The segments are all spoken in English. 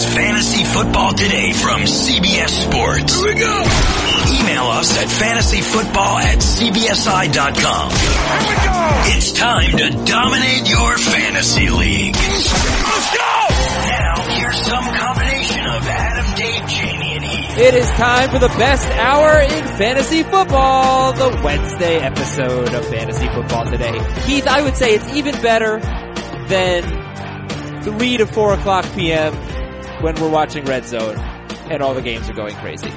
It's Fantasy Football Today from CBS Sports. Here we go. Email us at fantasyfootball at cbsi.com. Here we go. It's time to dominate your fantasy league. Let's go. Now, here's some combination of Adam, Dave, Jamie, and Heath. It is time for the best hour in fantasy football, the Wednesday episode of Fantasy Football Today. Keith, I would say it's even better than 3 to 4 o'clock p.m. when we're watching Red Zone and all the games are going crazy.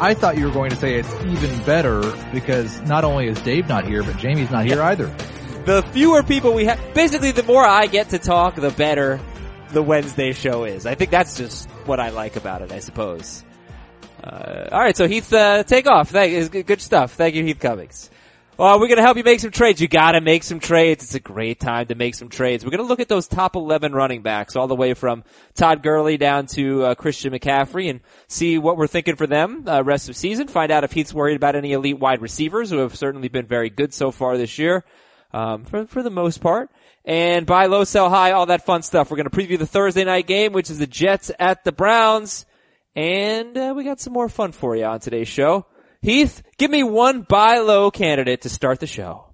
I thought you were going to say it's even better because not only is Dave not here, but Jamie's not here either. The fewer people we have, basically the more I get to talk, the better the Wednesday show is. I think that's just what I like about it, I suppose. Uh, alright, so Heath, uh, take off. Thank, good stuff. Thank you, Heath Cummings. Well, we're gonna help you make some trades. You gotta make some trades. It's a great time to make some trades. We're gonna look at those top 11 running backs all the way from Todd Gurley down to uh, Christian McCaffrey and see what we're thinking for them uh, rest of season. Find out if Heath's worried about any elite wide receivers who have certainly been very good so far this year, um, for, for the most part. And buy low, sell high, all that fun stuff. We're gonna preview the Thursday night game, which is the Jets at the Browns. And uh, we got some more fun for you on today's show. Heath, give me one buy low candidate to start the show.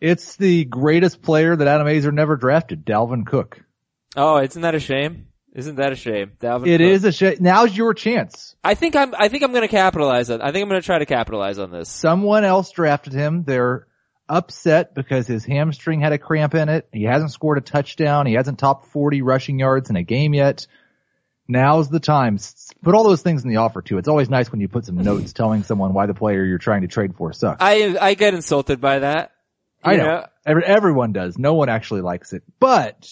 It's the greatest player that Adam Aizer never drafted, Dalvin Cook. Oh, isn't that a shame? Isn't that a shame? Dalvin It Cook. is a shame. Now's your chance. I think I'm, I think I'm gonna capitalize on, I think I'm gonna try to capitalize on this. Someone else drafted him. They're upset because his hamstring had a cramp in it. He hasn't scored a touchdown. He hasn't topped 40 rushing yards in a game yet. Now's the time. Put all those things in the offer too. It's always nice when you put some notes telling someone why the player you're trying to trade for sucks. I, I get insulted by that. I You know. Every, everyone does. No one actually likes it. But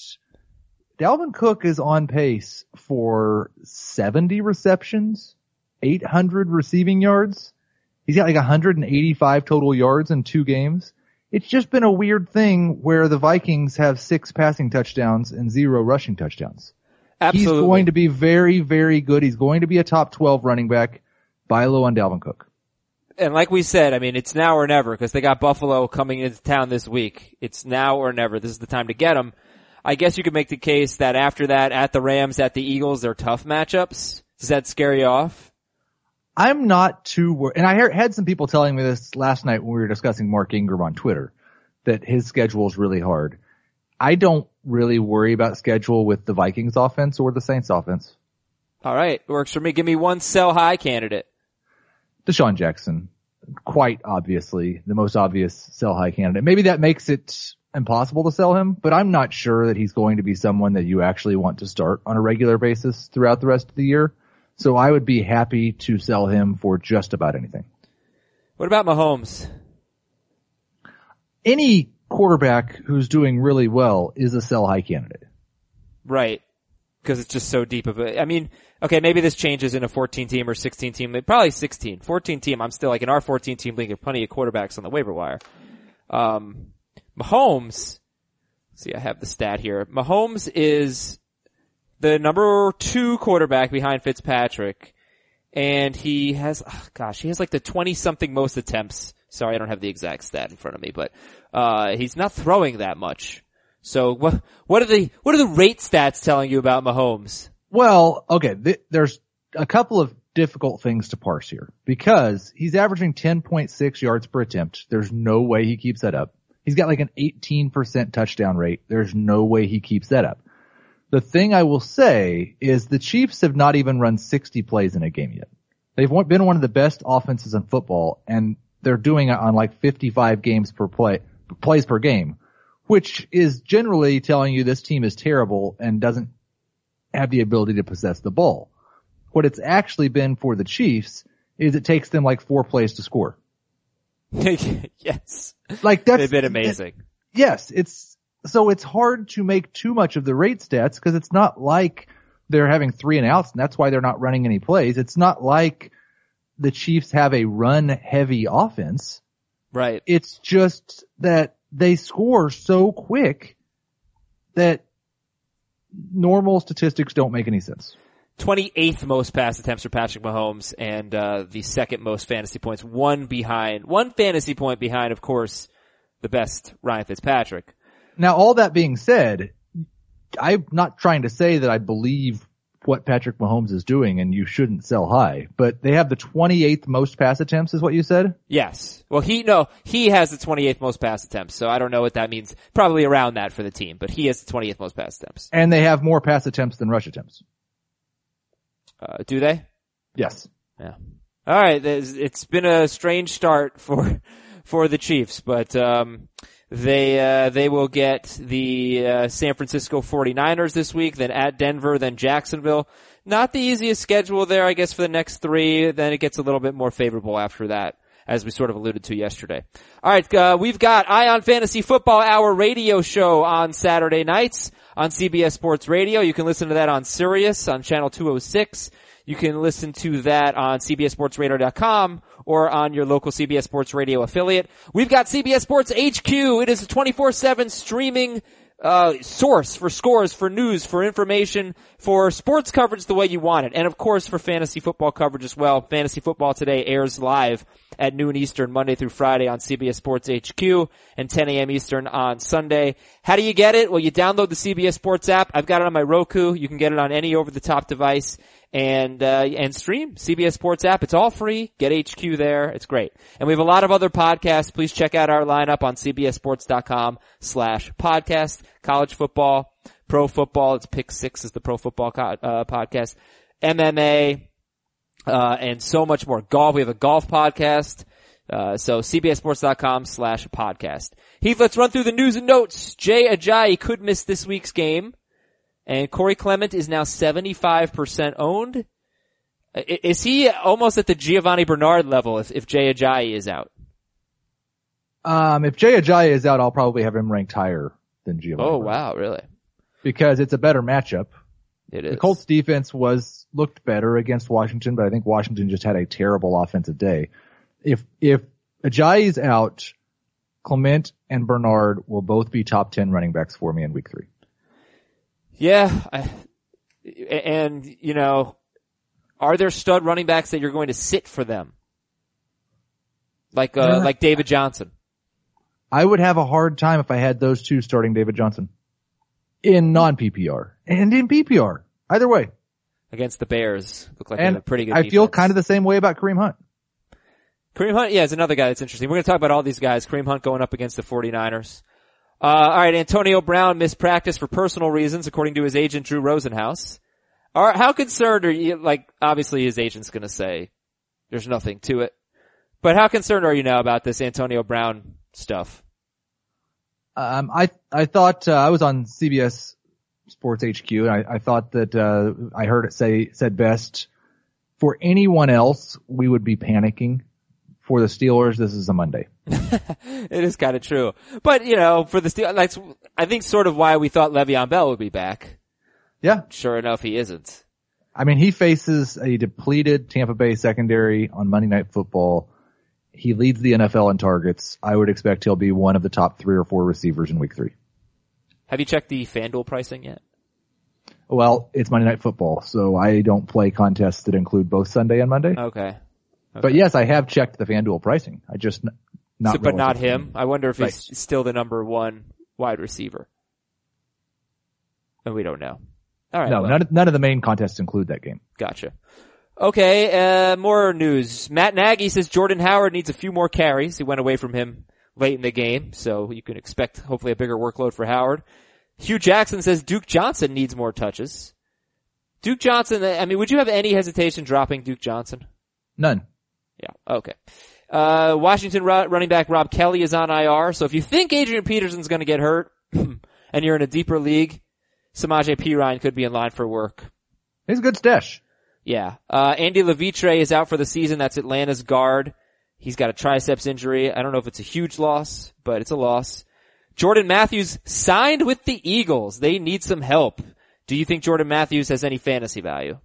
Dalvin Cook is on pace for 70 receptions, 800 receiving yards. He's got like 185 total yards in two games. It's just been a weird thing where the Vikings have six passing touchdowns and zero rushing touchdowns. Absolutely. He's going to be very, very good. He's going to be a top 12 running back. Buy low on Dalvin Cook. and like we said, I mean, it's now or never because they got Buffalo coming into town this week. It's now or never. This is the time to get him. I guess you could make the case that after that, at the Rams, at the Eagles, they're tough matchups. Does that scare you off? I'm not too worried. And I heard, had some people telling me this last night when we were discussing Mark Ingram on Twitter, that his schedule is really hard. I don't really worry about schedule with the Vikings offense or the Saints offense. All right, works for me. Give me one sell high candidate. DeSean Jackson, quite obviously the most obvious sell high candidate. Maybe that makes it impossible to sell him, but I'm not sure that he's going to be someone that you actually want to start on a regular basis throughout the rest of the year. So I would be happy to sell him for just about anything. What about Mahomes? any quarterback who's doing really well is a sell high candidate. Right. Because it's just so deep of a, I mean, okay, maybe this changes in a 14 team or 16 team, probably 16. 14 team, I'm still like in our 14 team league, have plenty of quarterbacks on the waiver wire. Um, Mahomes, see, I have the stat here. Mahomes is the number two quarterback behind Fitzpatrick, and he has, oh gosh, he has like the 20 something most attempts. Sorry, I don't have the exact stat in front of me, but, uh, he's not throwing that much. So what, what are the, what are the rate stats telling you about Mahomes? Well, okay, th- there's a couple of difficult things to parse here because he's averaging 10.6 yards per attempt. There's no way he keeps that up. He's got like an 18% touchdown rate. There's no way he keeps that up. The thing I will say is the Chiefs have not even run 60 plays in a game yet. They've been one of the best offenses in football and they're doing it on like 55 games per play, plays per game, which is generally telling you this team is terrible and doesn't have the ability to possess the ball. What it's actually been for the Chiefs is it takes them like four plays to score. yes. Like that's They've been amazing. Yes, it's so it's hard to make too much of the rate stats because it's not like they're having three and outs and that's why they're not running any plays. It's not like the Chiefs have a run heavy offense. Right. It's just that they score so quick that normal statistics don't make any sense. 28th most pass attempts for Patrick Mahomes and uh, the second most fantasy points, one behind, one fantasy point behind, of course, the best Ryan Fitzpatrick. Now, all that being said, I'm not trying to say that I believe what Patrick Mahomes is doing and you shouldn't sell high. But they have the 28th most pass attempts is what you said? Yes. Well, he, no, he has the 28th most pass attempts, so I don't know what that means. Probably around that for the team, but he has the 28th most pass attempts. And they have more pass attempts than rush attempts. Uh, do they? Yes. Yeah. All right. It's been a strange start for, for the Chiefs, but, um, they, uh, they will get the, uh, San Francisco 49ers this week, then at Denver, then Jacksonville. Not the easiest schedule there, I guess, for the next three. Then it gets a little bit more favorable after that, as we sort of alluded to yesterday. All right, uh, we've got Ion Fantasy Football Hour radio show on Saturday nights on CBS Sports Radio. You can listen to that on Sirius on channel 206. You can listen to that on CBSSportsRadio.com or on your local CBS Sports Radio affiliate. We've got CBS Sports HQ. It is a 24-7 streaming uh, source for scores, for news, for information, for sports coverage the way you want it. And of course for fantasy football coverage as well. Fantasy football today airs live at noon Eastern Monday through Friday on CBS Sports HQ and 10 a.m. Eastern on Sunday. How do you get it? Well, you download the CBS Sports app. I've got it on my Roku. You can get it on any over the top device and uh, and stream CBS Sports app. It's all free. Get HQ there. It's great. And we have a lot of other podcasts. Please check out our lineup on cbssports.com slash podcast. College football, pro football. It's pick six is the pro football co- uh, podcast. MMA, uh, and so much more. Golf. We have a golf podcast. Uh, so cbssports.com slash podcast. Heath, let's run through the news and notes. Jay Ajayi could miss this week's game. And Corey Clement is now 75% owned. Is he almost at the Giovani Bernard level if, if Jay Ajayi is out? Um, if Jay Ajayi is out, I'll probably have him ranked higher than Giovanni. Oh Bernard. wow, really? Because it's a better matchup. It is. The Colts defense was, looked better against Washington, but I think Washington just had a terrible offensive day. If, if Ajayi's out, Clement and Bernard will both be top 10 running backs for me in week three. Yeah, I, and you know, are there stud running backs that you're going to sit for them? Like, uh, like David Johnson. I would have a hard time if I had those two starting David Johnson in non PPR and in PPR. Either way. Against the Bears. Look like And a pretty good I feel kind of the same way about Kareem Hunt. Kareem Hunt, yeah, is another guy that's interesting. We're going to talk about all these guys. Kareem Hunt going up against the 49ers. Uh, alright, Antonio Brown missed practice for personal reasons, according to his agent Drew Rosenhaus. Are, how concerned are you, like, obviously his agent's gonna say there's nothing to it. But how concerned are you now about this Antonio Brown stuff? Um, I, I thought, uh, I was on CBS Sports HQ and I, I thought that, uh, I heard it say, said best for anyone else, we would be panicking. For the Steelers, this is a Monday. it is kind of true. But, you know, for the Steel, like, I think sort of why we thought Le'Veon Bell would be back. Yeah. Sure enough, he isn't. I mean, he faces a depleted Tampa Bay secondary on Monday Night Football. He leads the NFL in targets. I would expect he'll be one of the top three or four receivers in week three. Have you checked the FanDuel pricing yet? Well, it's Monday Night Football, so I don't play contests that include both Sunday and Monday. Okay. But yes, I have checked the FanDuel pricing. I just not So- but not him. I wonder if Right. he's still the number one wide receiver. And we don't know. All right. No, well, none of, none of the main contests include that game. Gotcha. Okay, uh, more news. Matt Nagy says Jordan Howard needs a few more carries. He went away from him late in the game, so you can expect hopefully a bigger workload for Howard. Hue Jackson says Duke Johnson needs more touches. Duke Johnson, I mean, would you have any hesitation dropping Duke Johnson? None. Yeah. Okay. Uh, Washington ru- running back Rob Kelley is on IR. So if you think Adrian Peterson's going to get hurt and you're in a deeper league, Samaje Perine could be in line for work. He's a good stash. Yeah. Uh, Andy Levitre is out for the season. That's Atlanta's guard. He's got a triceps injury. I don't know if it's a huge loss, but it's a loss. Jordan Matthews signed with the Eagles. They need some help. Do you think Jordan Matthews has any fantasy value?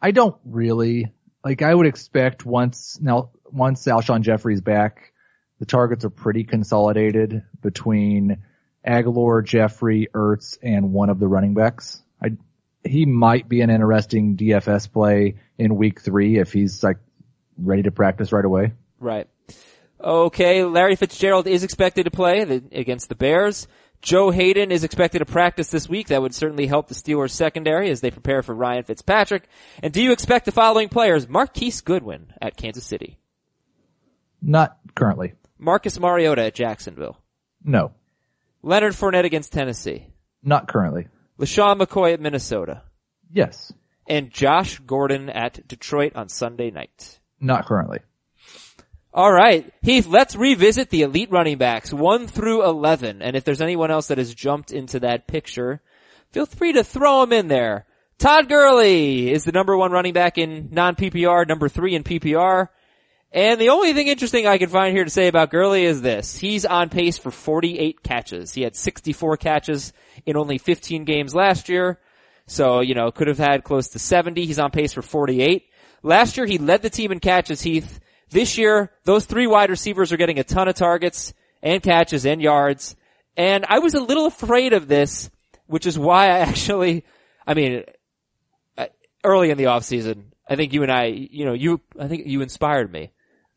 I don't really. Like I would expect once, now, once Alshon Jeffery's back, the targets are pretty consolidated between Agholor, Jeffrey, Ertz, and one of the running backs. I, he might be an interesting DFS play in week three if he's like ready to practice right away. Right. Okay, Larry Fitzgerald is expected to play the, against the Bears. Joe Haden is expected to practice this week. That would certainly help the Steelers secondary as they prepare for Ryan Fitzpatrick. And do you expect the following players? Marquise Goodwin at Kansas City. Not currently. Marcus Mariota at Jacksonville. No. Leonard Fournette against Tennessee. Not currently. LeSean McCoy at Minnesota. Yes. And Josh Gordon at Detroit on Sunday night. Not currently. All right, Heath, let's revisit the elite running backs, 1 through 11. And if there's anyone else that has jumped into that picture, feel free to throw them in there. Todd Gurley is the number one running back in non-PPR, number three in PPR. And the only thing interesting I can find here to say about Gurley is this. He's on pace for 48 catches. He had 64 catches in only 15 games last year. So, you know, could have had close to 70. He's on pace for 48. Last year he led the team in catches, Heath. This year, those three wide receivers are getting a ton of targets and catches and yards. And I was a little afraid of this, which is why I actually, I mean, early in the offseason, I think you and I, you know, you, I think you inspired me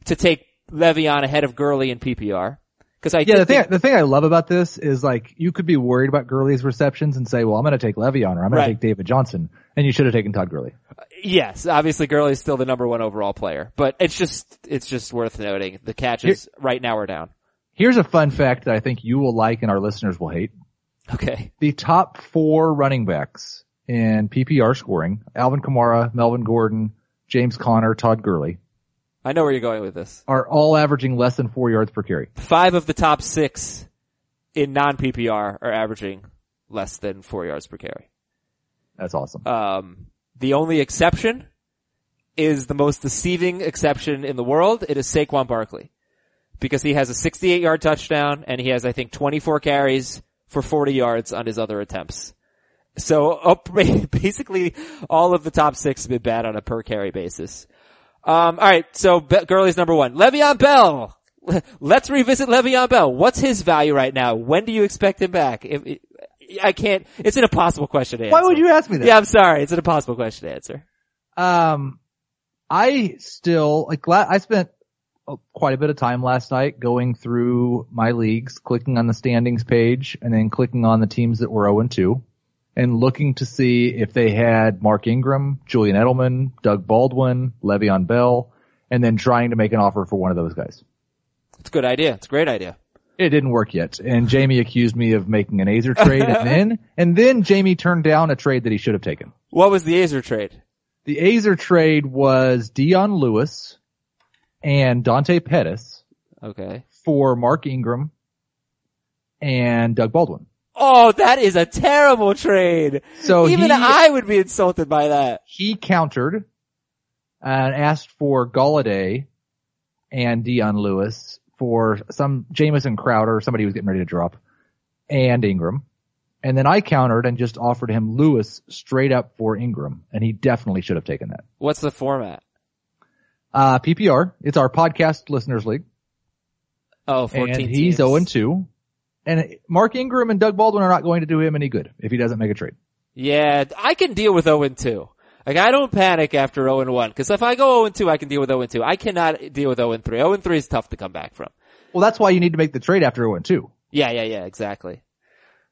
to take Le'Veon ahead of Gurley in PPR. Cause I Yeah, the thing, the thing I love about this is like, you could be worried about Gurley's receptions and say, well, I'm gonna take Le'Veon or I'm gonna take David Johnson. And you should have taken Todd Gurley. Uh, yes, obviously Gurley's still the number one overall player, but it's just, it's just worth noting the catches right now are down. Here's a fun fact that I think you will like and our listeners will hate. Okay. The top four running backs in PPR scoring, Alvin Kamara, Melvin Gordon, James Conner, Todd Gurley, I know where you're going with this. are all averaging less than four yards per carry. five of the top six in non-PPR are averaging less than four yards per carry. That's awesome. Um, the only exception is the most deceiving exception in the world. It is Saquon Barkley. Because he has a 68 yard touchdown and he has, I think, 24 carries for 40 yards on his other attempts. So up, basically all of the top six have been bad on a per carry basis. Um, alright, so Be- Gurley's number one. Le'Veon Bell! Let's revisit Le'Veon Bell. What's his value right now? When do you expect him back? If, I can't, it's an impossible question to answer. Why would you ask me that? Yeah, I'm sorry. It's an impossible question to answer. Um, I still like. la- I spent uh, quite a bit of time last night going through my leagues, clicking on the standings page, and then clicking on the teams that were 0 and 2, and looking to see if they had Mark Ingram, Julian Edelman, Doug Baldwin, Le'Veon Bell, and then trying to make an offer for one of those guys. It's a good idea. It's a great idea. It didn't work yet, and Jamie accused me of making an Aizer trade, and then and then Jamie turned down a trade that he should have taken. What was the Aizer trade? The Aizer trade was Dion Lewis and Dante Pettis Okay. for Mark Ingram and Doug Baldwin. Oh, that is a terrible trade. So Even he, I would be insulted by that. he countered and asked for Golladay and Dion Lewis for some Jamison Crowder, somebody who was getting ready to drop, and Ingram. And then I countered and just offered him Lewis straight up for Ingram, and he definitely should have taken that. What's the format? Uh, PPR, it's our podcast listeners league. Oh, 14 and he's teams. 0 and 2. And Mark Ingram and Doug Baldwin are not going to do him any good if he doesn't make a trade. Yeah, I can deal with 0 and 2. Like I don't panic after 0 and 1 because if I go 0 and 2, I can deal with 0 and 2. I cannot deal with 0 and 3. 0 and 3 is tough to come back from. Well, that's why you need to make the trade after 0 and 2. Yeah, yeah, yeah, exactly.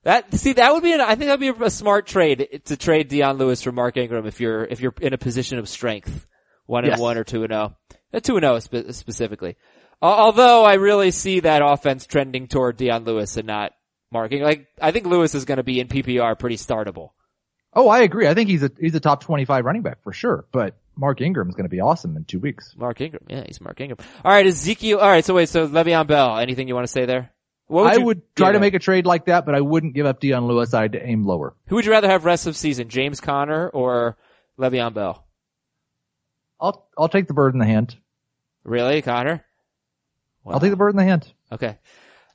That see that would be an, I think that'd be a, a smart trade to trade Dion Lewis for Mark Ingram if you're if you're in a position of strength, one Yes. and one or two and zero, Uh, two and zero spe- specifically. Al- Although I really see that offense trending toward Dion Lewis and not Mark. Ingram. Like I think Lewis is going to be in PPR pretty startable. Oh, I agree. I think he's a, he's a top 25 running back for sure, but Mark Ingram's going to be awesome in two weeks. Mark Ingram, yeah, he's Mark Ingram. All right, Ezekiel. All right, so wait, so Le'Veon Bell. Anything you want to say there? What I you- would try to make a trade like that, but I wouldn't give up Dion Lewis. I'd aim lower. Who would you rather have rest of season, James Conner or Le'Veon Bell? I'll, I'll take the bird in the hand. Really, Conner? I'll take the bird in the hand. Okay.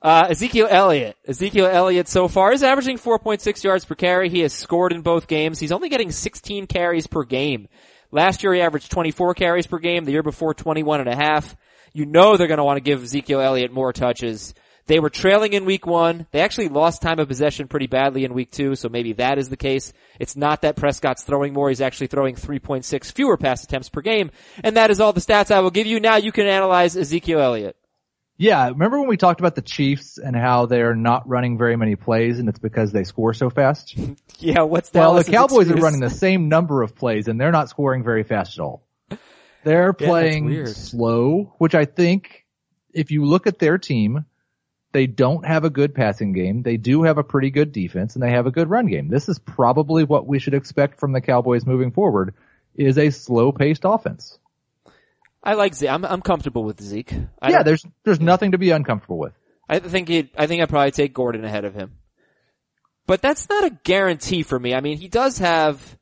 Uh, Ezekiel Elliott. Ezekiel Elliott so far is averaging 4.6 yards per carry. He has scored in both games. He's only getting 16 carries per game. Last year he averaged 24 carries per game. The year before 21 and a half. You know they're going to want to give Ezekiel Elliott more touches. They were trailing in week one. They actually lost time of possession pretty badly in week two, so maybe that is the case. It's not that Prescott's throwing more. He's actually throwing 3.6 fewer pass attempts per game. And that is all the stats I will give you. Now you can analyze Ezekiel Elliott. Yeah, remember when we talked about the Chiefs and how they're not running very many plays and it's because they score so fast? Yeah, what's that? well, the Cowboys are running the same number of plays and they're not scoring very fast at all. They're Yeah, playing slow, which I think if you look at their team, they don't have a good passing game. They do have a pretty good defense and they have a good run game. This is probably what we should expect from the Cowboys moving forward is a slow paced offense. I like Zeke. I'm, I'm comfortable with Zeke. I yeah, there's, there's nothing to be uncomfortable with. I think he I think I'd probably take Gordon ahead of him. But that's not a guarantee for me. I mean, he does have,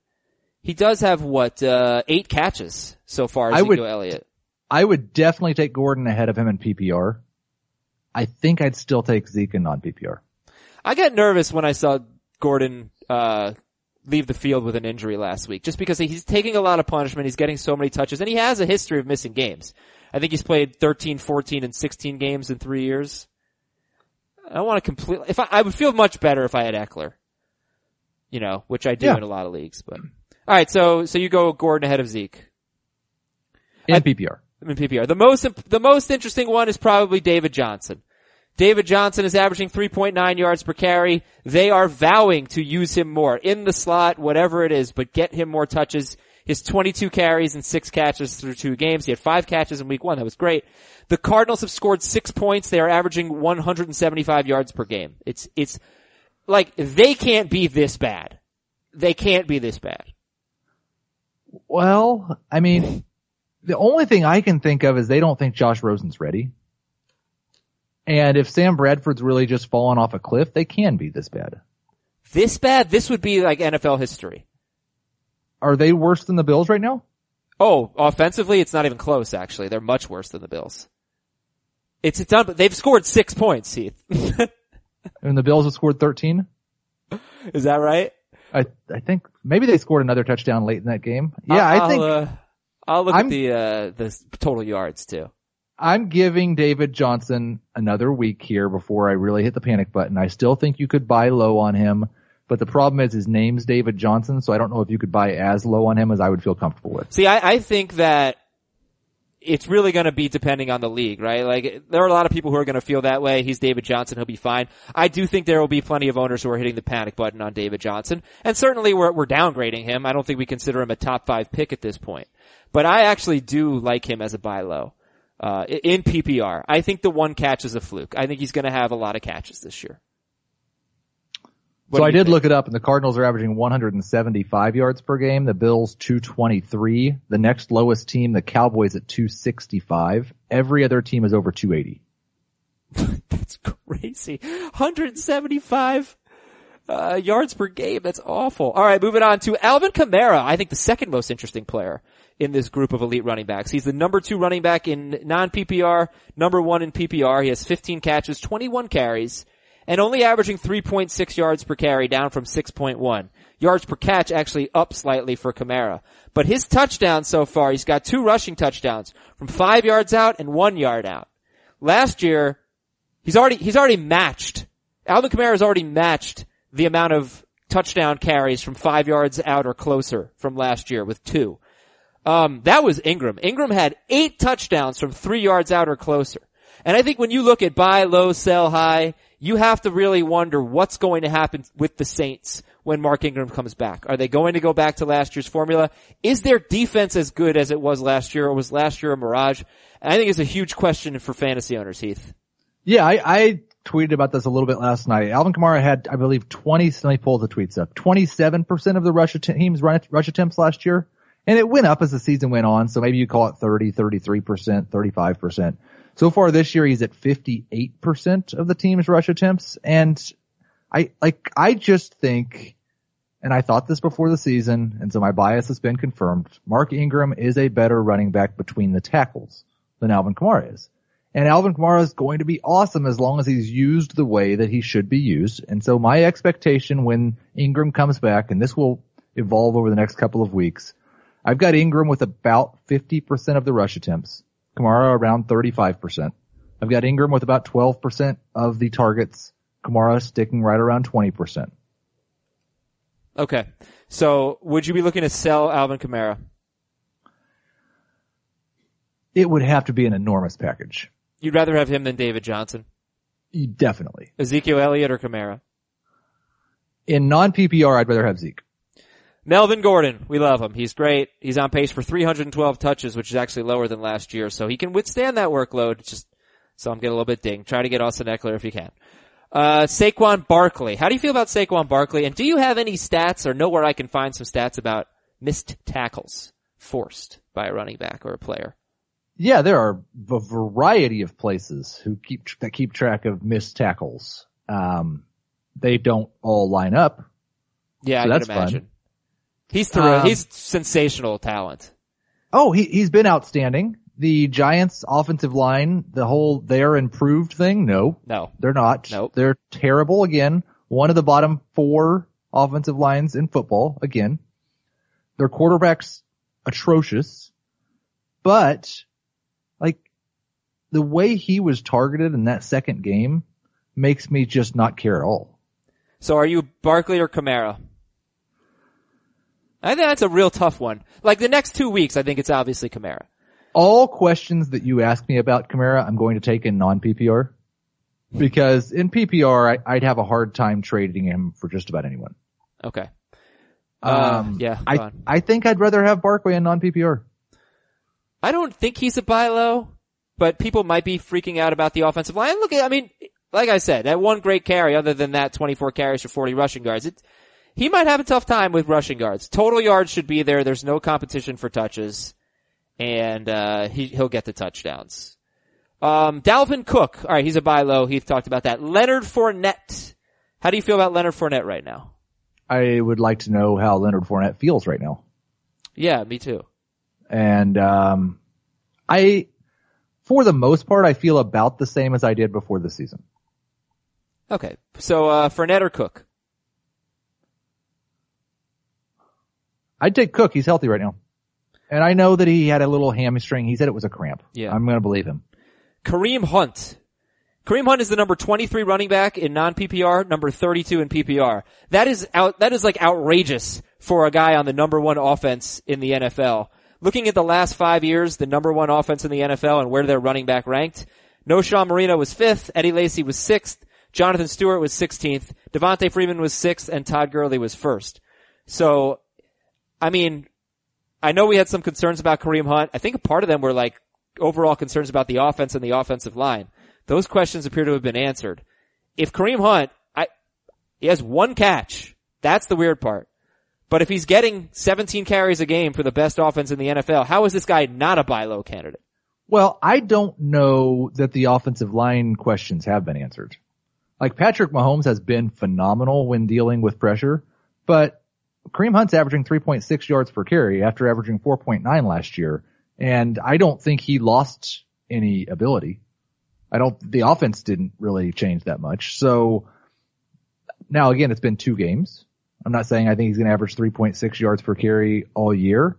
he does have what, uh, eight catches so far, I would- Elliott. I would definitely take Gordon ahead of him in PPR. I think I'd still take Zeke in non PPR. I got nervous when I saw Gordon, uh, leave the field with an injury last week, just because he's taking a lot of punishment, he's getting so many touches, and he has a history of missing games. I think he's played 13, 14, and 16 games in three years. I don't want to completely, if I, I would feel much better if I had Ekeler. You know, which I do Yeah. in a lot of leagues, but. Alright, so, so you go Gordon ahead of Zeke. In I- PPR. I mean PPR. The most, the most interesting one is probably David Johnson. David Johnson is averaging 3.9 yards per carry. They are vowing to use him more in the slot, whatever it is, but get him more touches. His 22 carries and six catches through two games. He had five catches in week one. That was great. The Cardinals have scored six points. They are averaging 175 yards per game. It's, it's like they can't be this bad. They can't be this bad. Well, I mean, the only thing I can think of is they don't think Josh Rosen's ready. And if Sam Bradford's really just fallen off a cliff, they can be this bad. This bad? This would be like NFL history. Are they worse than the Bills right now? Oh, offensively, it's not even close. Actually, they're much worse than the Bills. It's it's done, but they've scored six points. Heath, And the Bills have scored 13? is that right? I, I think maybe they scored another touchdown late in that game. Yeah, I'll, I think I'll, uh, I'll look I'm- at the uh, the total yards too. I'm giving David Johnson another week here before I really hit the panic button. I still think you could buy low on him, but the problem is his name's David Johnson, so I don't know if you could buy as low on him as I would feel comfortable with. See, I, I think that it's really going to be depending on the league, right? Like there are a lot of people who are going to feel that way. He's David Johnson; he'll be fine. I do think there will be plenty of owners who are hitting the panic button on David Johnson, and certainly we're we're downgrading him. I don't think we consider him a top five pick at this point, but I actually do like him as a buy low. Uh, in PPR, I think the one catch is a fluke. I think he's going to have a lot of catches this year. What so I did think? look it up and the Cardinals are averaging 175 yards per game. The Bills 223. The next lowest team, the Cowboys at 265. Every other team is over 280. That's crazy. 175 uh, yards per game. That's awful. All right, moving on to Alvin Kamara. I think the second most interesting player in this group of elite running backs. He's the number two running back in non-PPR, number one in PPR. He has 15 catches, 21 carries, and only averaging 3.6 yards per carry, down from 6.1. Yards per catch actually up slightly for Kamara. But his touchdowns so far, he's got two rushing touchdowns from five yards out and one yard out. Last year, He's already, he's already matched. Alvin Kamara has already matched the amount of touchdown carries from five yards out or closer from last year with two. Um, that was Ingram. Ingram had eight touchdowns from three yards out or closer. And I think when you look at buy low, sell high, you have to really wonder what's going to happen with the Saints when Mark Ingram comes back. Are they going to go back to last year's formula? Is their defense as good as it was last year or was last year a mirage? I think it's a huge question for fantasy owners, Heath. Yeah, I, I tweeted about this a little bit last night. Alvin Kamara had, I believe, 20, let me pull the tweets up, 27% of the rush att- team's rush attempts last year. And it went up as the season went on. So maybe you call it 30, 33%, 35%. So far this year, he's at 58% of the team's rush attempts. And I, like, I just think, and I thought this before the season, and so my bias has been confirmed, Mark Ingram is a better running back between the tackles than Alvin Kamara is. And Alvin Kamara is going to be awesome as long as he's used the way that he should be used. And so my expectation when Ingram comes back, and this will evolve over the next couple of weeks, I've got Ingram with about 50% of the rush attempts, Kamara around 35%. I've got Ingram with about 12% of the targets, Kamara sticking right around 20%. Okay. So would you be looking to sell Alvin Kamara? It would have to be an enormous package. You'd rather have him than David Johnson? Definitely. Ezekiel Elliott or Kamara? In non-PPR, I'd rather have Zeke. Melvin Gordon, we love him. He's great. He's on pace for 312 touches, which is actually lower than last year, so he can withstand that workload. It's just so I'm getting a little bit ding. Try to get Austin Ekeler if you can. Uh, Saquon Barkley. How do you feel about Saquon Barkley? And do you have any stats or know where I can find some stats about missed tackles forced by a running back or a player? Yeah, there are a variety of places who keep that keep track of missed tackles. Um, they don't all line up. Yeah, So I that's can fun. He's thorough. Um, he's sensational talent. Oh, he he's been outstanding. The Giants offensive line, the whole they're improved thing, no, No. they're not. Nope. They're terrible again. One of the bottom four offensive lines in football again. Their quarterback's atrocious, but like the way he was targeted in that second game makes me just not care at all. So are you Barkley or Kamara? I think that's a real tough one. Like the next two weeks, I think it's obviously Kamara. all questions that you ask me about Kamara, I'm going to take in non-PPR. Because in PPR, I, I'd have a hard time trading him for just about anyone. Okay. Uh, Um, yeah, I, on. I think I'd rather have Barkley in non-PPR. I don't think he's a buy low, but people might be freaking out about the offensive line. Look, at- I mean, like I said, that one great carry, other than that 24 carries for 40 rushing yards, it, he might have a tough time with rushing yards. Total yards should be there. There's no competition for touches, and uh, he he'll get the touchdowns. Um, Dalvin Cook, all right, he's a buy low. Heath talked about that. Leonard Fournette, how do you feel about Leonard Fournette right now? I would like to know how Leonard Fournette feels right now. Yeah, me too. And, um, I, for the most part, I feel about the same as I did before the season. Okay, so uh, Fournette or Cook? I'd take Cook. He's healthy right now. And I know that he had a little hamstring. He said it was a cramp. Yeah. I'm going to believe him. Kareem Hunt. Kareem Hunt is the number 23 running back in non-PPR, number 32 in PPR. That is out, that is like outrageous for a guy on the number one offense in the NFL. Looking at the last five years, the number one offense in the NFL and where their running back ranked, No. Knowshon Moreno was fifth, Eddie Lacy was sixth, Jonathan Stewart was 16th, Devonta Freeman was sixth, and Todd Gurley was first. So, I mean, I know we had some concerns about Kareem Hunt. I think part of them were like overall concerns about the offense and the offensive line. Those questions appear to have been answered. If Kareem Hunt, I, he has one catch. That's the weird part. But if he's getting 17 carries a game for the best offense in the NFL, how is this guy not a buy low candidate? Well, I don't know that the offensive line questions have been answered. Like Patrick Mahomes has been phenomenal when dealing with pressure, but Kareem Hunt's averaging 3.6 yards per carry after averaging 4.9 last year. And I don't think he lost any ability. I don't, the offense didn't really change that much. So now again, it's been two games. I'm not saying I think he's going to average 3.6 yards per carry all year,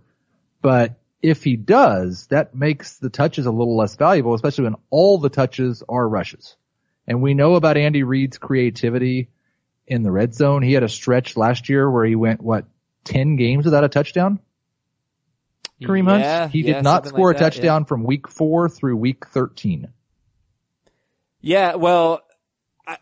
but if he does, that makes the touches a little less valuable, especially when all the touches are rushes. And we know about Andy Reid's creativity in the red zone. He had a stretch last year where he went, what, 10 games without a touchdown? Kareem Yeah, Hunt? He yeah, did not score like a that, yeah. touchdown from week four through week 13. Yeah, well, I,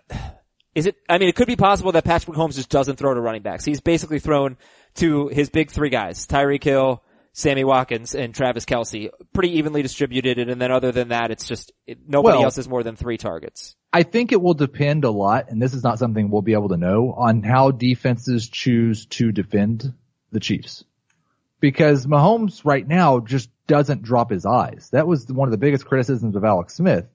is it, I mean, it could be possible that Patrick Mahomes just doesn't throw to running backs. He's basically thrown to his big three guys, Tyreek Hill, Sammy Watkins, and Travis Kelce. Pretty evenly distributed, and then other than that, it's just, it, nobody Well- else has more than three targets. I think it will depend a lot, and this is not something we'll be able to know, on how defenses choose to defend the Chiefs. Because Mahomes right now just doesn't drop his eyes. That was one of the biggest criticisms of Alex Smith,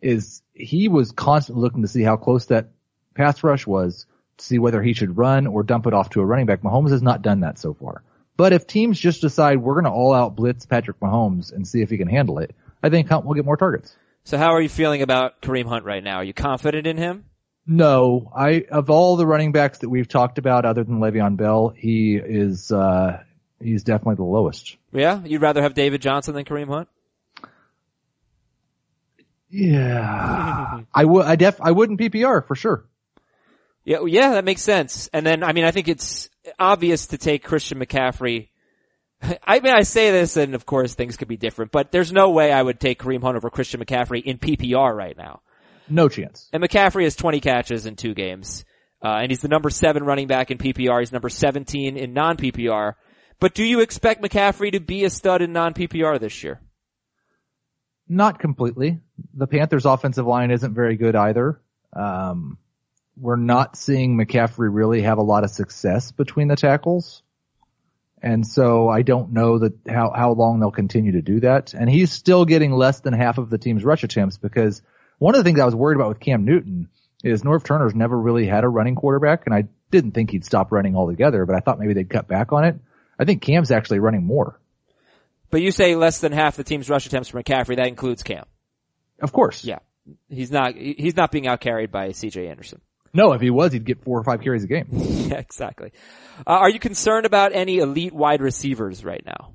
is he was constantly looking to see how close that pass rush was, to see whether he should run or dump it off to a running back. Mahomes has not done that so far. But if teams just decide we're going to all out blitz Patrick Mahomes and see if he can handle it, I think Hunt will get more targets. So how are you feeling about Kareem Hunt right now? Are you confident in him? No, I of all the running backs that we've talked about, other than Le'Veon Bell, he is uh he's definitely the lowest. Yeah? You'd rather have David Johnson than Kareem Hunt? Yeah, I would. I def. I wouldn't PPR for sure. Yeah, yeah, that makes sense. And then, I mean, I think it's obvious to take Christian McCaffrey I mean, I say this, and of course things could be different, but there's no way I would take Kareem Hunt over Christian McCaffrey in PPR right now. No chance. And McCaffrey has 20 catches in two games, uh, and he's the number seven running back in PPR. He's number 17 in non-PPR. But do you expect McCaffrey to be a stud in non-PPR this year? Not completely. The Panthers offensive line isn't very good either. Um, we're not seeing McCaffrey really have a lot of success between the tackles. And so I don't know that how, how long they'll continue to do that. And he's still getting less than half of the team's rush attempts because one of the things I was worried about with Cam Newton is Norv Turner's never really had a running quarterback and I didn't think he'd stop running altogether, but I thought maybe they'd cut back on it. I think Cam's actually running more. But you say less than half the team's rush attempts for McCaffrey. That includes Cam. Of course. Yeah. He's not, he's not being outcarried by CJ Anderson. No, if he was, he'd get four or five carries a game. yeah, exactly. Uh, are you concerned about any elite wide receivers right now?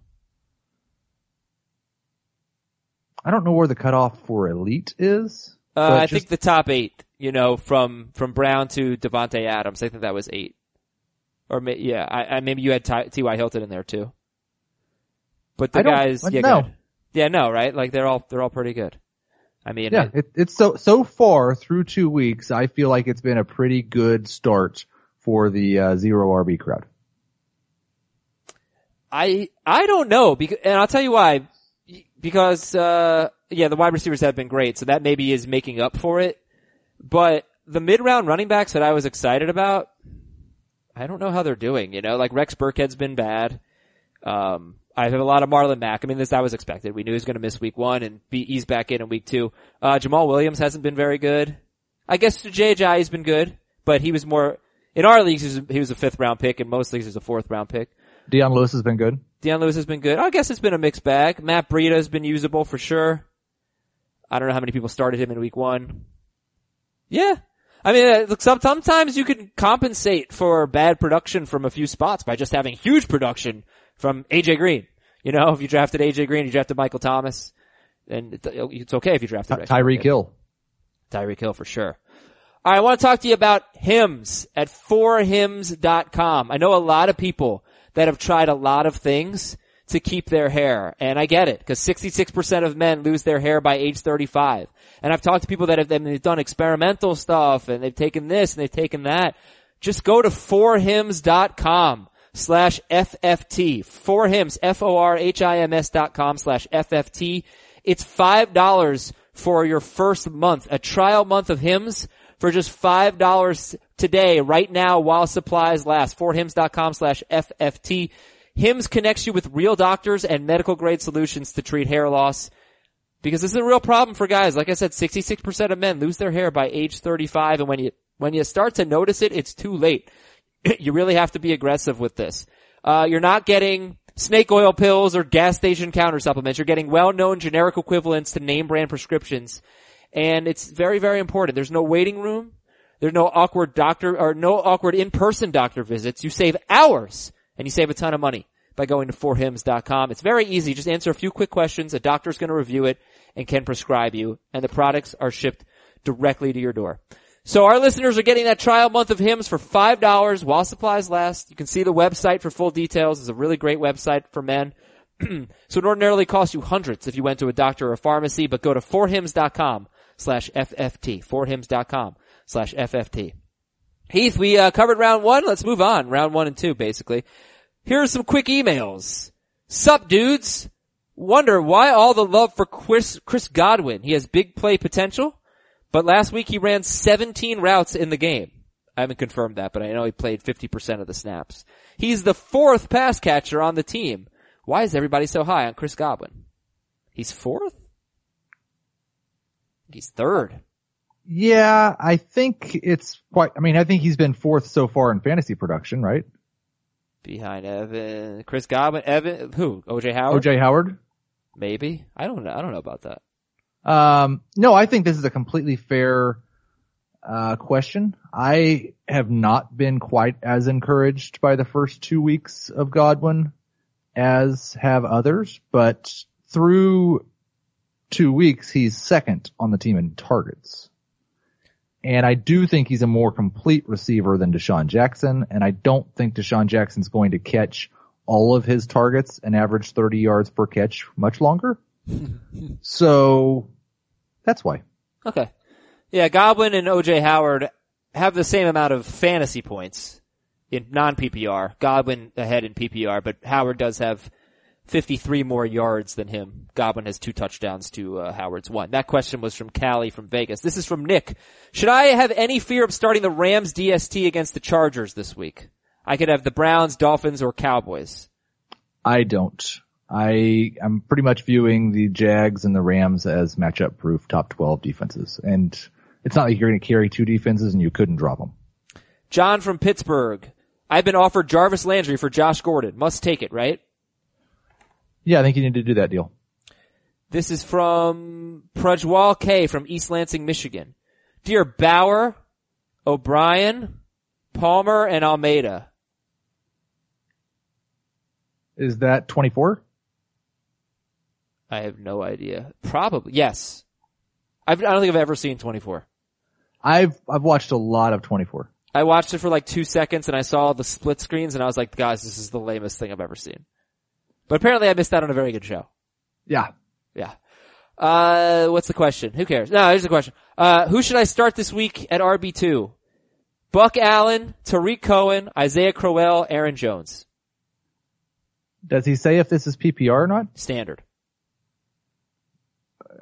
I don't know where the cutoff for elite is. Uh, I just... think the top eight, you know, from, from Brown to Davante Adams, I think that was eight. Or yeah, I, I maybe you had T.Y. Hilton in there too. But the guys, yeah, no. yeah, no, right? Like they're all, they're all pretty good. I mean, yeah, it, it's so, so far through two weeks, I feel like it's been a pretty good start for the uh, zero RB crowd. I, I don't know because, and I'll tell you why, because, uh, yeah, the wide receivers have been great, so that maybe is making up for it. But the mid round running backs that I was excited about, I don't know how they're doing, you know, like Rex Burkhead's been bad. Um, I have a lot of Marlon Mack. I mean, this that was expected. We knew he was going to miss week one and be eased back in in week two. Uh, Jamaal Williams hasn't been very good. I guess Jay has been good, but he was more in our leagues. He was, he was a fifth round pick. In most leagues, he was a fourth round pick. Dion Lewis has been good. Dion Lewis has been good. I guess it's been a mixed bag. Matt Breida has been usable for sure. I don't know how many people started him in week one. Yeah. I mean, uh, look, sometimes you can compensate for bad production from a few spots by just having huge production from AJ Green. You know, if you drafted AJ Green, you drafted Michael Thomas, and it's okay if you drafted Tyreek Hill. Tyreek Hill for sure. All right, I want to talk to you about Hims at 4hims.com. I know a lot of people that have tried a lot of things to keep their hair, and I get it, because 66% of men lose their hair by age 35. And I've talked to people that have they've done experimental stuff, and they've taken this, and they've taken that. Just go to 4hims.com slash FFT. For Hims, F-O-R-H-I-M-S dot com slash FFT. It's $5 for your first month, a trial month of Hims for just $5 today, right now, while supplies last. For ForHims.com slash FFT. Hims connects you with real doctors and medical grade solutions to treat hair loss. Because this is a real problem for guys. Like I said, 66% of men lose their hair by age 35 and when you, when you start to notice it, it's too late. you really have to be aggressive with this. Uh, you're not getting snake oil pills or gas station counter supplements. You're getting well-known generic equivalents to name brand prescriptions. And it's very, very important. There's no waiting room. There's no awkward doctor or no awkward in-person doctor visits. You save hours and you save a ton of money by going to forhims.com. It's very easy. Just answer a few quick questions. A doctor's going to review it and can prescribe you and the products are shipped directly to your door. So our listeners are getting that trial month of Hims for $5 while supplies last. You can see the website for full details. It's a really great website for men. so it ordinarily costs you hundreds if you went to a doctor or a pharmacy, but go to forhims.com slash FFT. Forhims.com slash FFT. Heath, we uh, covered round one. Let's move on. Round one and two, basically. Here are some quick emails. Sup, dudes? Wonder why all the love for Chris, Chris Godwin. He has big play potential. But last week he ran 17 routes in the game. I haven't confirmed that, but I know he played 50% of the snaps. He's the fourth pass catcher on the team. Why is everybody so high on Chris Godwin? He's fourth? He's third. Yeah, I think it's quite, I mean, I think he's been fourth so far in fantasy production, right? Behind Evan, Chris Godwin, Evan, who? OJ Howard? OJ Howard? Maybe. I don't know. I don't know about that. Um, no, I think this is a completely fair uh, question. I have not been quite as encouraged by the first two weeks of Godwin as have others, but through two weeks, he's second on the team in targets. And I do think he's a more complete receiver than DeSean Jackson, and I don't think DeSean Jackson's going to catch all of his targets and average 30 yards per catch much longer. so that's why. Okay. Yeah, Godwin and OJ Howard have the same amount of fantasy points in non-PPR. Godwin ahead in PPR, but Howard does have 53 more yards than him. Godwin has two touchdowns to uh, Howard's one. That question was from Callie from Vegas. This is from Nick. Should I have any fear of starting the Rams DST against the Chargers this week? I could have the Browns, Dolphins, or Cowboys. I don't. I am pretty much viewing the Jags and the Rams as matchup proof top 12 defenses. And it's not like you're going to carry two defenses and you couldn't drop them. John from Pittsburgh. I've been offered Jarvis Landry for Josh Gordon. Must take it, right? Yeah, I think you need to do that deal. This is from Prajwal K from East Lansing, Michigan. Dear Bauer, O'Brian, Palmer, and Almeida. Is that 24? I have no idea. Probably, yes. I've, I don't think I've ever seen 24. I've, I've watched a lot of 24. I watched it for like two seconds and I saw the split screens and I was like, guys, this is the lamest thing I've ever seen. But apparently I missed out on a very good show. Yeah. Yeah. Uh, what's the question? Who cares? No, here's the question. Uh, who should I start this week at RB2? Buck Allen, Tarik Cohen, Isaiah Crowell, Aaron Jones. Does he say if this is PPR or not? Standard.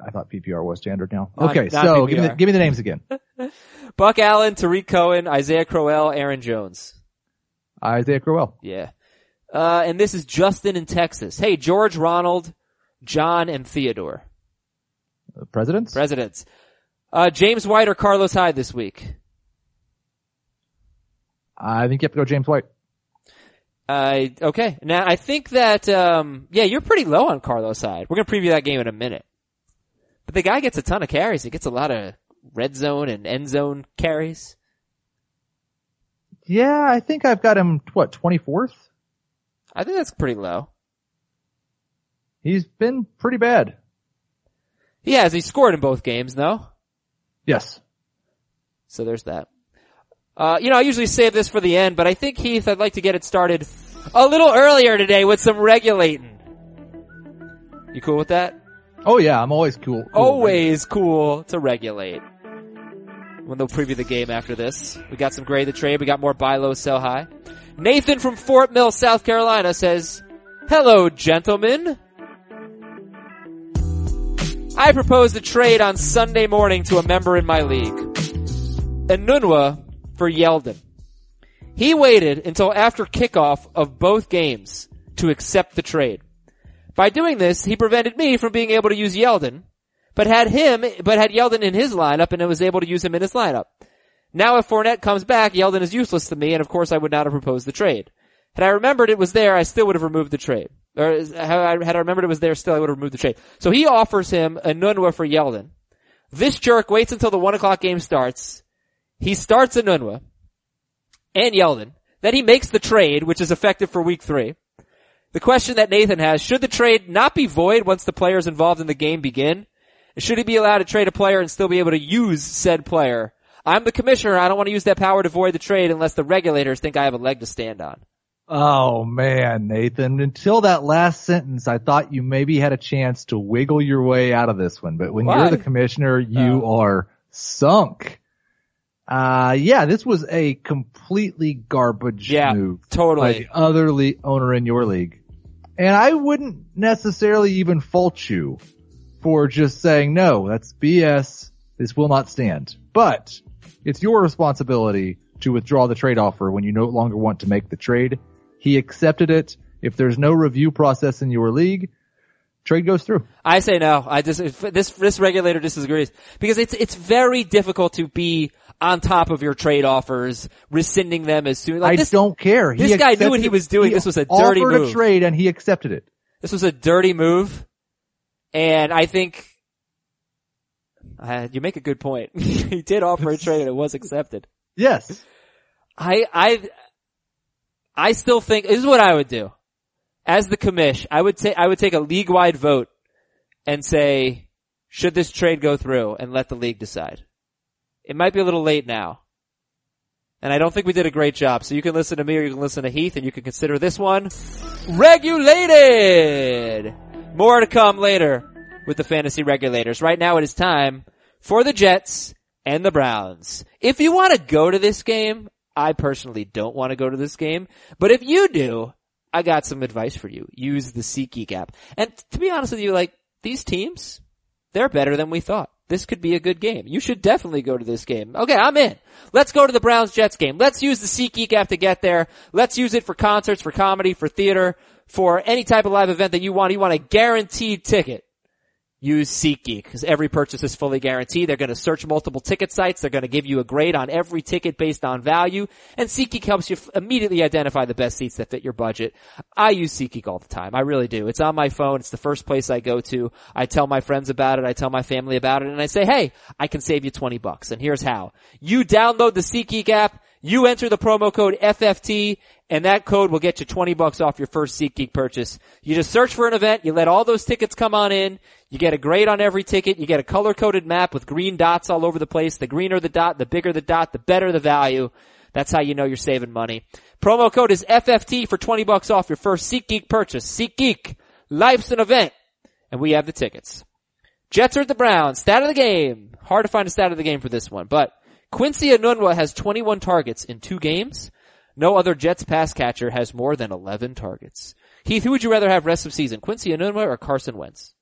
I thought PPR was standard now. Not- okay, not so give me, the, give me the names again. Buck Allen, Tarik Cohen, Isaiah Crowell, Aaron Jones. Isaiah Crowell. Yeah. Uh, and this is Justin in Texas. Hey, George, Ronald, John, and Theodore. The presidents? Presidents. Uh, James White or Carlos Hyde this week? I think you have to go James White. Uh, okay. Now I think that, um, yeah, you're pretty low on Carlos Hyde. We're gonna preview that game in a minute. But the guy gets a ton of carries. He gets a lot of red zone and end zone carries. Yeah, I think I've got him, what, 24th? I think that's pretty low. He's been pretty bad. He has. He scored in both games, though. Yes. So there's that. Uh, you know, I usually save this for the end, but I think Heath, I'd like to get it started a little earlier today with some regulating. You cool with that? Oh yeah, I'm always cool. cool. Always cool to regulate. When they'll preview the game after this. We got some grade the trade. We got more buy low, sell high. Nathan from Fort Mill, South Carolina says, Hello, gentlemen. I proposed a trade on Sunday morning to a member in my league. Enunwa for Yeldon. He waited until after kickoff of both games to accept the trade. By doing this, he prevented me from being able to use Yeldon, but had him, but had Yeldon in his lineup and was able to use him in his lineup. Now if Fournette comes back, Yeldon is useless to me, and of course I would not have proposed the trade. Had I remembered it was there, I still would have removed the trade. Or had I remembered it was there, still I would have removed the trade. So he offers him Enunwa for Yeldon. This jerk waits until the one o'clock game starts. He starts Enunwa and Yeldon. Then he makes the trade, which is effective for week three. The question that Nathan has, should the trade not be void once the players involved in the game begin? Should he be allowed to trade a player and still be able to use said player? I'm the commissioner. I don't want to use that power to void the trade unless the regulators think I have a leg to stand on. Oh man, Nathan. Until that last sentence, I thought you maybe had a chance to wiggle your way out of this one, but when Why? you're the commissioner, you are sunk. Uh, yeah, this was a completely garbage Yeah, move. by totally. the other le- owner in your league. And I wouldn't necessarily even fault you for just saying, no, that's BS. This will not stand. But it's your responsibility to withdraw the trade offer when you no longer want to make the trade. He accepted it. If there's no review process in your league, trade goes through. I say no. I just this this regulator disagrees because it's it's very difficult to be on top of your trade offers, rescinding them as soon. Like I this, don't care. He this guy knew what he was doing. This was a offered dirty a trade and he accepted it. This was a dirty move, and I think uh, you make a good point. he did offer a trade and it was accepted. Yes. I I I still think this is what I would do. As the commish, I would take I would take a league wide vote and say, should this trade go through and let the league decide. It might be a little late now. And I don't think we did a great job. So you can listen to me or you can listen to Heath and you can consider this one regulated. More to come later with the fantasy regulators. Right now it is time for the Jets and the Browns. If you want to go to this game, I personally don't want to go to this game, but if you do, I got some advice for you. Use the SeatGeek app. And to be honest with you, like, these teams, they're better than we thought. This could be a good game. You should definitely go to this game. Okay, I'm in. Let's go to the Browns Jets game. Let's use the SeatGeek app to get there. Let's use it for concerts, for comedy, for theater, for any type of live event that you want. You want a guaranteed ticket use SeatGeek because every purchase is fully guaranteed. They're going to search multiple ticket sites. They're going to give you a grade on every ticket based on value. And SeatGeek helps you f- immediately identify the best seats that fit your budget. I use SeatGeek all the time. I really do. It's on my phone. It's the first place I go to. I tell my friends about it. I tell my family about it and I say, hey, I can save you 20 bucks. And here's how. You download the SeatGeek app. You enter the promo code FFT and that code will get you 20 bucks off your first SeatGeek purchase. You just search for an event, you let all those tickets come on in, you get a grade on every ticket, you get a color coded map with green dots all over the place. The greener the dot, the bigger the dot, the better the value. That's how you know you're saving money. Promo code is FFT for 20 bucks off your first SeatGeek purchase. SeatGeek, life's an event, and we have the tickets. Jets are at the Browns. Stat of the game. Hard to find a stat of the game for this one, but Quincy Enunwa has 21 targets in two games. No other Jets pass catcher has more than 11 targets. Heath, who would you rather have rest of season? Quincy Enunwa or Carson Wentz?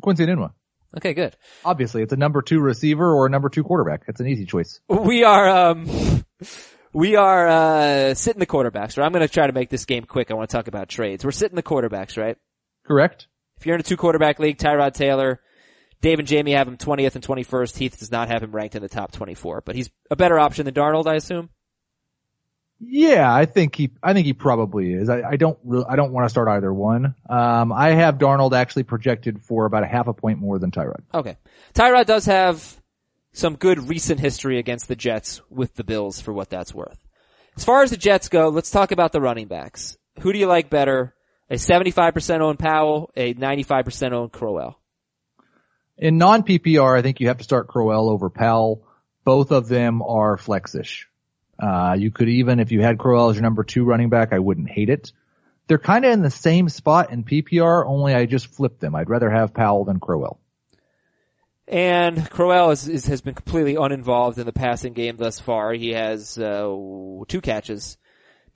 Quincy Enunwa. Okay, good. Obviously, it's a number two receiver or a number two quarterback. It's an easy choice. We are, um, we are, uh, sitting the quarterbacks, right? I'm going to try to make this game quick. I want to talk about trades. We're sitting the quarterbacks, right? Correct. If you're in a two quarterback league, Tyrod Taylor, Dave and Jamie have him 20th and 21st. Heath does not have him ranked in the top 24, but he's a better option than Darnold, I assume. Yeah, I think he, I think he probably is. I, I don't really, I don't want to start either one. Um, I have Darnold actually projected for about a half a point more than Tyrod. Okay. Tyrod does have some good recent history against the Jets with the Bills for what that's worth. As far as the Jets go, let's talk about the running backs. Who do you like better? A 75% owned Powell, a 95% owned Crowell. In non PPR, I think you have to start Crowell over Powell. Both of them are flexish. Uh, you could even, if you had Crowell as your number two running back, I wouldn't hate it. They're kind of in the same spot in PPR, only I just flipped them. I'd rather have Powell than Crowell. And Crowell is, is, has been completely uninvolved in the passing game thus far. He has uh, two catches.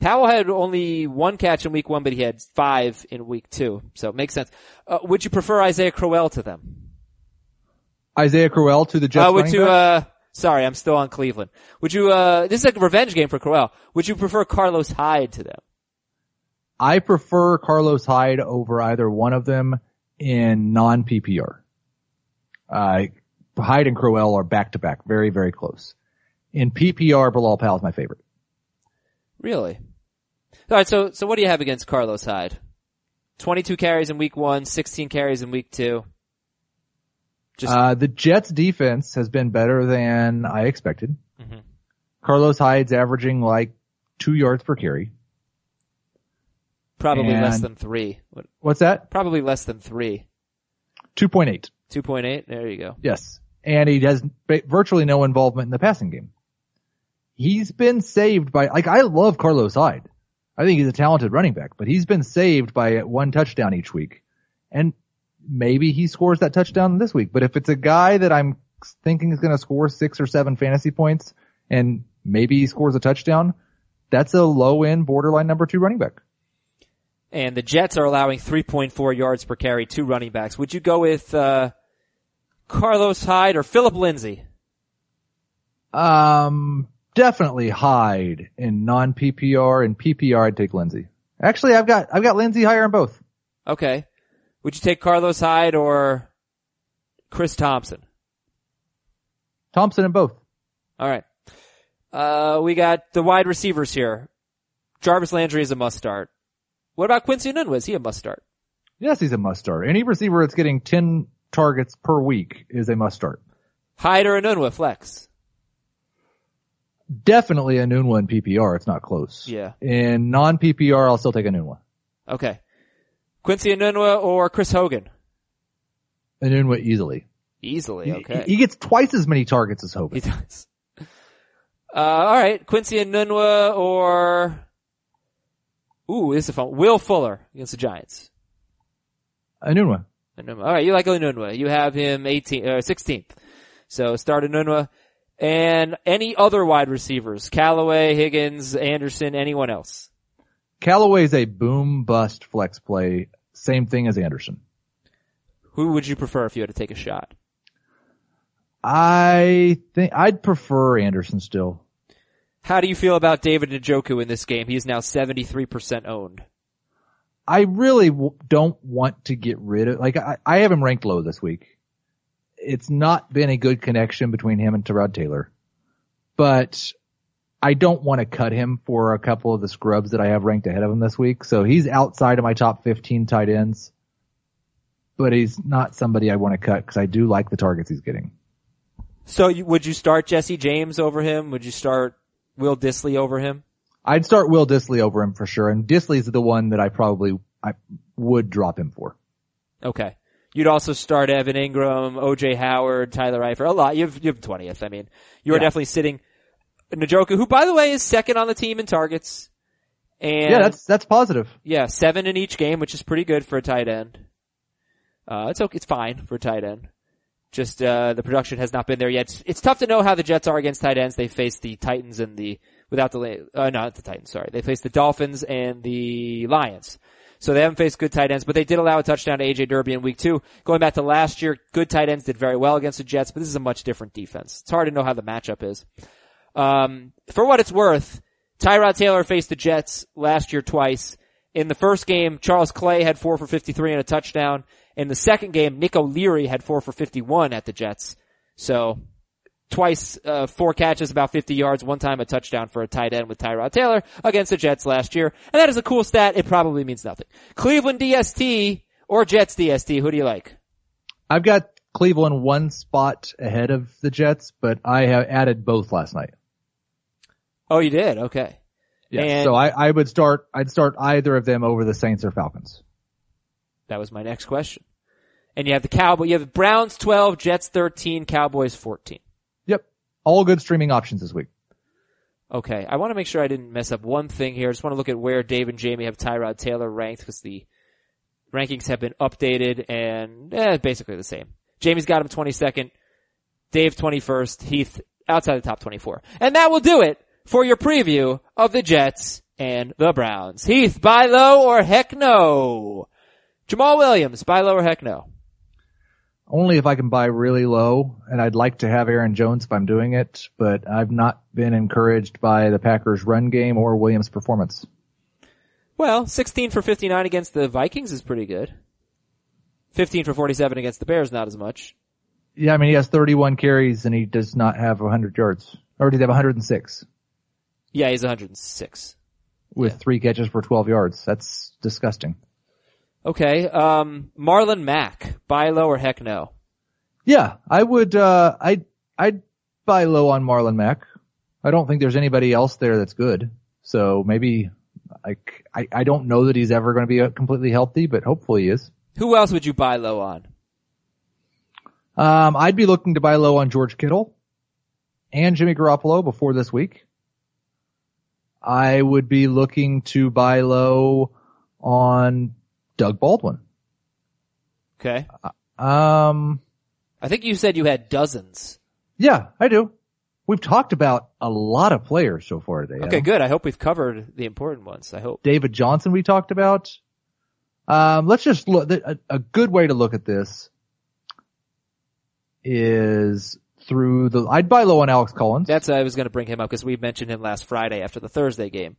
Powell had only one catch in week one, but he had five in week two, so it makes sense. Uh, would you prefer Isaiah Crowell to them? Isaiah Crowell to the Jets. Uh, would back? Uh, sorry, I'm still on Cleveland. Would you? Uh, this is a revenge game for Crowell. Would you prefer Carlos Hyde to them? I prefer Carlos Hyde over either one of them in non PPR. Uh, Hyde and Crowell are back to back, very, very close. In PPR, Bilal Powell is my favorite. Really? All right. So, so what do you have against Carlos Hyde? 22 carries in week one, 16 carries in week two. Just Uh, the Jets defense has been better than I expected. Mhm. Carlos Hyde's averaging like two yards per carry. probably less than three. What- What's that? Probably less than three. 2.8. 2.8. There you go. Yes. And he has virtually no involvement in the passing game. He's been saved by, like, I love Carlos Hyde. I think he's a talented running back, but he's been saved by one touchdown each week. And maybe he scores that touchdown this week. But if it's a guy that I'm thinking is going to score six or seven fantasy points and maybe he scores a touchdown, that's a low end borderline number two running back. And the Jets are allowing 3.4 yards per carry to running backs. Would you go with, uh, Carlos Hyde or Philip Lindsay? Um, definitely Hyde in non PPR and PPR. I'd take Lindsay. Actually, I've got I've got Lindsay higher in both. Okay. Would you take Carlos Hyde or Chris Thompson? Thompson and both. All right. Uh, we got the wide receivers here. Jarvis Landry is a must start. What about Quincy Nunn? Is he a must start? Yes, he's a must start. Any receiver that's getting ten targets per week is a must start. Hyde or Enunwa flex? Definitely Enunwa in PPR. It's not close. Yeah. In non PPR, I'll still take Enunwa. Okay. Quincy Enunwa or Chris Hogan? Enunwa easily. Easily. Okay. He, he gets twice as many targets as Hogan. He does. Uh, all right. Quincy Enunwa or Ooh, this is a fun. Will Fuller against the Giants. Enunwa. Enunwa. All right, you like Enunwa. You have him 18, uh, 16th. So start Enunwa. And any other wide receivers? Callaway, Higgins, Anderson, anyone else? Callaway's a boom bust flex play. Same thing as Anderson. Who would you prefer if you had to take a shot? I think I'd prefer Anderson still. How do you feel about David Njoku in this game? He is now 73% owned. I really w- don't want to get rid of, like, I, I have him ranked low this week. It's not been a good connection between him and Tyrod Taylor, but I don't want to cut him for a couple of the scrubs that I have ranked ahead of him this week. So he's outside of my top 15 tight ends, but he's not somebody I want to cut because I do like the targets he's getting. So you, would you start Jesse James over him? Would you start Will Dissly over him? I'd start Will Dissly over him for sure, and Dissly's the one that I probably I would drop him for. Okay. You'd also start Evan Engram, OJ Howard, Tyler Eifert. A lot. You have, you have 20th. I mean, you are Yeah. definitely sitting Njoku, who by the way is second on the team in targets. And yeah, that's that's positive. yeah, seven in each game, which is pretty good for a tight end. Uh, it's okay. It's fine for a tight end. Just, uh, the production has not been there yet. It's, it's tough to know how the Jets are against tight ends. They face the Titans and the, without the, uh, not the Titans, sorry. They face the Dolphins and the Lions. So they haven't faced good tight ends, but they did allow a touchdown to AJ Derby in week two. Going back to last year, good tight ends did very well against the Jets, but this is a much different defense. It's hard to know how the matchup is. Um, for what it's worth, Tyrod Taylor faced the Jets last year twice. In the first game, Charles Clay had four for 53 and a touchdown. In the second game, Nick O'Leary had four for 51 at the Jets. So, twice, uh, four catches, about 50 yards, one time a touchdown for a tight end with Tyrod Taylor against the Jets last year. And that is a cool stat. It probably means nothing. Cleveland DST or Jets DST, who do you like? I've got Cleveland one spot ahead of the Jets, but I have added both last night. Oh, you did? Okay. And- so I, I would start, I'd start either of them over the Saints or Falcons. That was my next question. And you have the Cowboy, you have the Browns 12, Jets 13, Cowboys 14. Yep. All good streaming options this week. Okay, I want to make sure I didn't mess up one thing here. I just want to look at where Dave and Jamie have Tyrod Taylor ranked because the rankings have been updated and eh, basically the same. Jamie's got him 22nd, Dave 21st, Heath outside the top 24. And that will do it for your preview of the Jets and the Browns. Heath, buy low or heck no? Jamaal Williams, buy low or heck no? Only if I can buy really low, and I'd like to have Aaron Jones if I'm doing it, but I've not been encouraged by the Packers run game or Williams performance. Well, 16 for 59 against the Vikings is pretty good. 15 for 47 against the Bears, not as much. Yeah, I mean, he has 31 carries and he does not have 100 yards. Or did he have 106 Yeah, he's 106. with Yeah. three catches for 12 yards? That's disgusting. Okay, um, Marlon Mack, buy low or heck no? Yeah, I would, uh, I'd, I'd buy low on Marlon Mack. I don't think there's anybody else there that's good. So maybe, like, I, I don't know that he's ever going to be uh, completely healthy, but hopefully he is. Who else would you buy low on? Um, I'd be looking to buy low on George Kittle and Jimmy Garoppolo before this week. I would be looking to buy low on Doug Baldwin. Okay. Um, I think you said you had dozens. yeah, I do. We've talked about a lot of players so far today. Okay, Adam. good. I hope we've covered the important ones. I hope. David Johnson we talked about. Um, let's just look, a, a good way to look at this is through the, I'd buy low on Alex Collins. That's, I was gonna bring him up because we mentioned him last Friday after the Thursday game.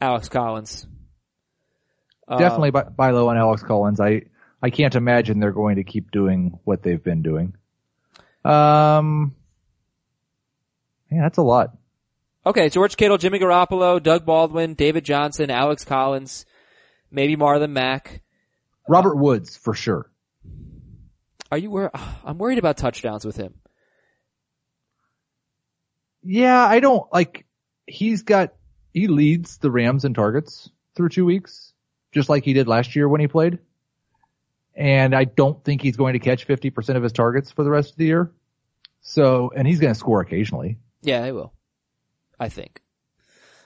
Alex Collins. Definitely buy, buy low on Alex Collins. I, I can't imagine they're going to keep doing what they've been doing. Um, yeah, that's a lot. Okay, George Kittle, Jimmy Garoppolo, Doug Baldwin, David Johnson, Alex Collins, maybe Marlon Mack. Robert Woods for sure. Are you wor- I'm worried about touchdowns with him. Yeah, I don't like, he's got, he leads the Rams in targets through two weeks, just like he did last year when he played. And I don't think he's going to catch 50% of his targets for the rest of the year. So, and he's going to score occasionally. Yeah, he will. I think.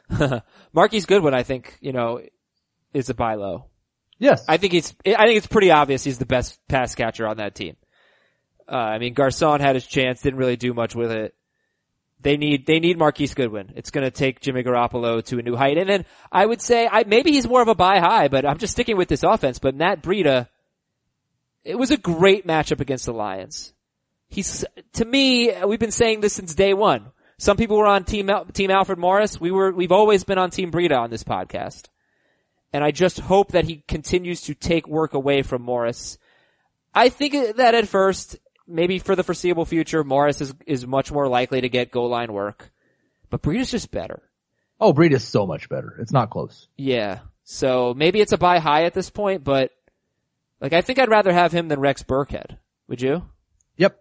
Marquise Goodwin, I think, you know, is a buy low. Yes. I think he's, I think it's pretty obvious he's the best pass catcher on that team. Uh, I mean, Garcon had his chance, didn't really do much with it. They need, they need Marquise Goodwin. It's gonna take Jimmy Garoppolo to a new height. And then I would say, I, maybe he's more of a buy high, but I'm just sticking with this offense, but Matt Breida, it was a great matchup against the Lions. He's, to me, we've been saying this since day one. Some people were on team, team Alfred Morris. We were, we've always been on team Breida on this podcast. And I just hope that he continues to take work away from Morris. I think that at first, maybe for the foreseeable future, Morris is, is much more likely to get goal line work. But Breida's just better. oh, Breida's so much better. It's not close. Yeah. So maybe it's a buy high at this point, but like I think I'd rather have him than Rex Burkhead. Would you? Yep.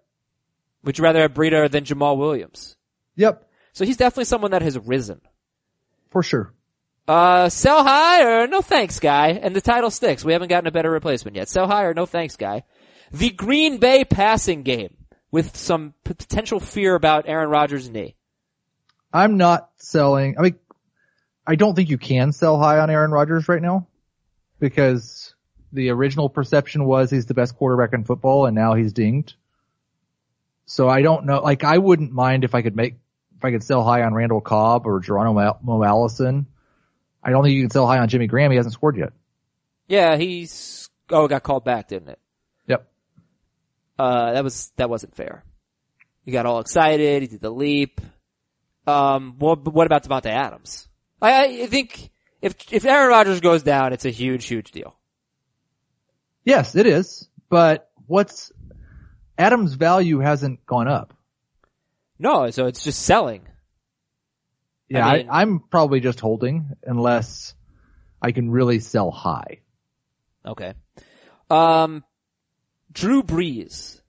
Would you rather have Breida than Jamaal Williams? Yep. So he's definitely someone that has risen. For sure. Uh, sell high or no thanks guy, and the title sticks. We haven't gotten a better replacement yet. Sell high or no thanks guy. The Green Bay passing game with some potential fear about Aaron Rodgers' knee. I'm not selling. I mean, I don't think you can sell high on Aaron Rodgers right now because the original perception was he's the best quarterback in football and now he's dinged. So I don't know, like I wouldn't mind if I could make, if I could sell high on Randall Cobb or Geronimo Allison. I don't think you can sell high on Jimmy Graham. He hasn't scored yet. Yeah, he's, oh, it got called back, didn't it? Uh, that was, that wasn't fair. He got all excited, he did the leap. Um, what, what about Davante Adams? I, I think if, if Aaron Rodgers goes down, it's a huge, huge deal. Yes, it is. But what's, Adams' value hasn't gone up. No, so it's just selling. Yeah, I I mean- I'm probably just holding unless I can really sell high. Okay. Um, Drew Brees.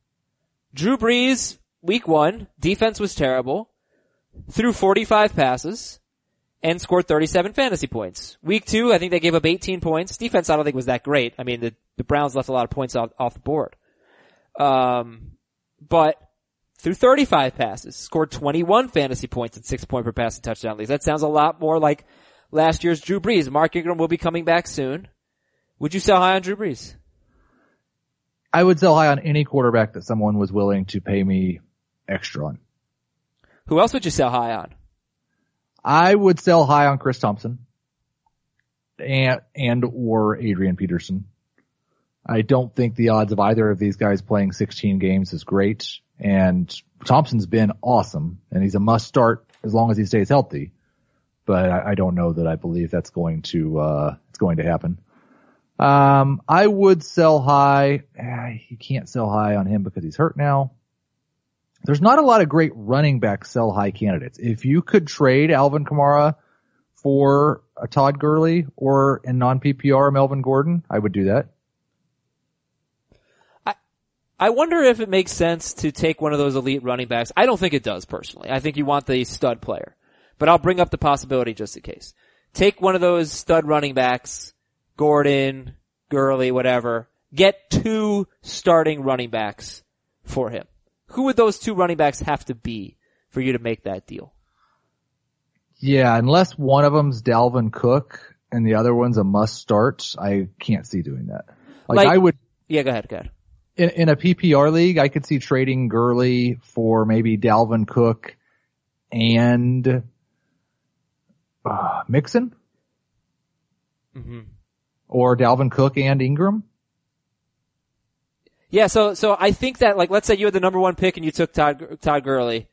Drew Brees, week one, defense was terrible, threw 45 passes, and scored 37 fantasy points. Week two, I think they gave up 18 points. Defense I don't think was that great. I mean, the, the Browns left a lot of points off, off the board. Um, but through 35 passes, scored 21 fantasy points and six point per pass and touchdown leagues. That sounds a lot more like last year's Drew Brees. Mark Ingram will be coming back soon. Would you sell high on Drew Brees? I would sell high on any quarterback that someone was willing to pay me extra on. Who else would you sell high on? I would sell high on Chris Thompson and, and or Adrian Peterson. I don't think the odds of either of these guys playing 16 games is great. And Thompson's been awesome and he's a must start as long as he stays healthy. But I, I don't know that I believe that's going to, uh, it's going to happen. Um, I would sell high. Eh, You can't sell high on him because he's hurt now. There's not a lot of great running back sell high candidates. If you could trade Alvin Kamara for a Todd Gurley or in non PPR Melvin Gordon, I would do that. I wonder if it makes sense to take one of those elite running backs. I don't think it does personally. I think you want the stud player, but I'll bring up the possibility just in case. Take one of those stud running backs, Gordon, Gurley, whatever. Get two starting running backs for him. Who would those two running backs have to be for you to make that deal? Yeah, unless one of them's Dalvin Cook and the other one's a must start, I can't see doing that. Like, Like- I would, Yeah, go ahead, go ahead. in, in a PPR league, I could see trading Gurley for maybe Dalvin Cook and uh, Mixon hmm or Dalvin Cook and Ingram. Yeah, so so I think that like let's say you had the number one pick and you took Todd Todd Gurley,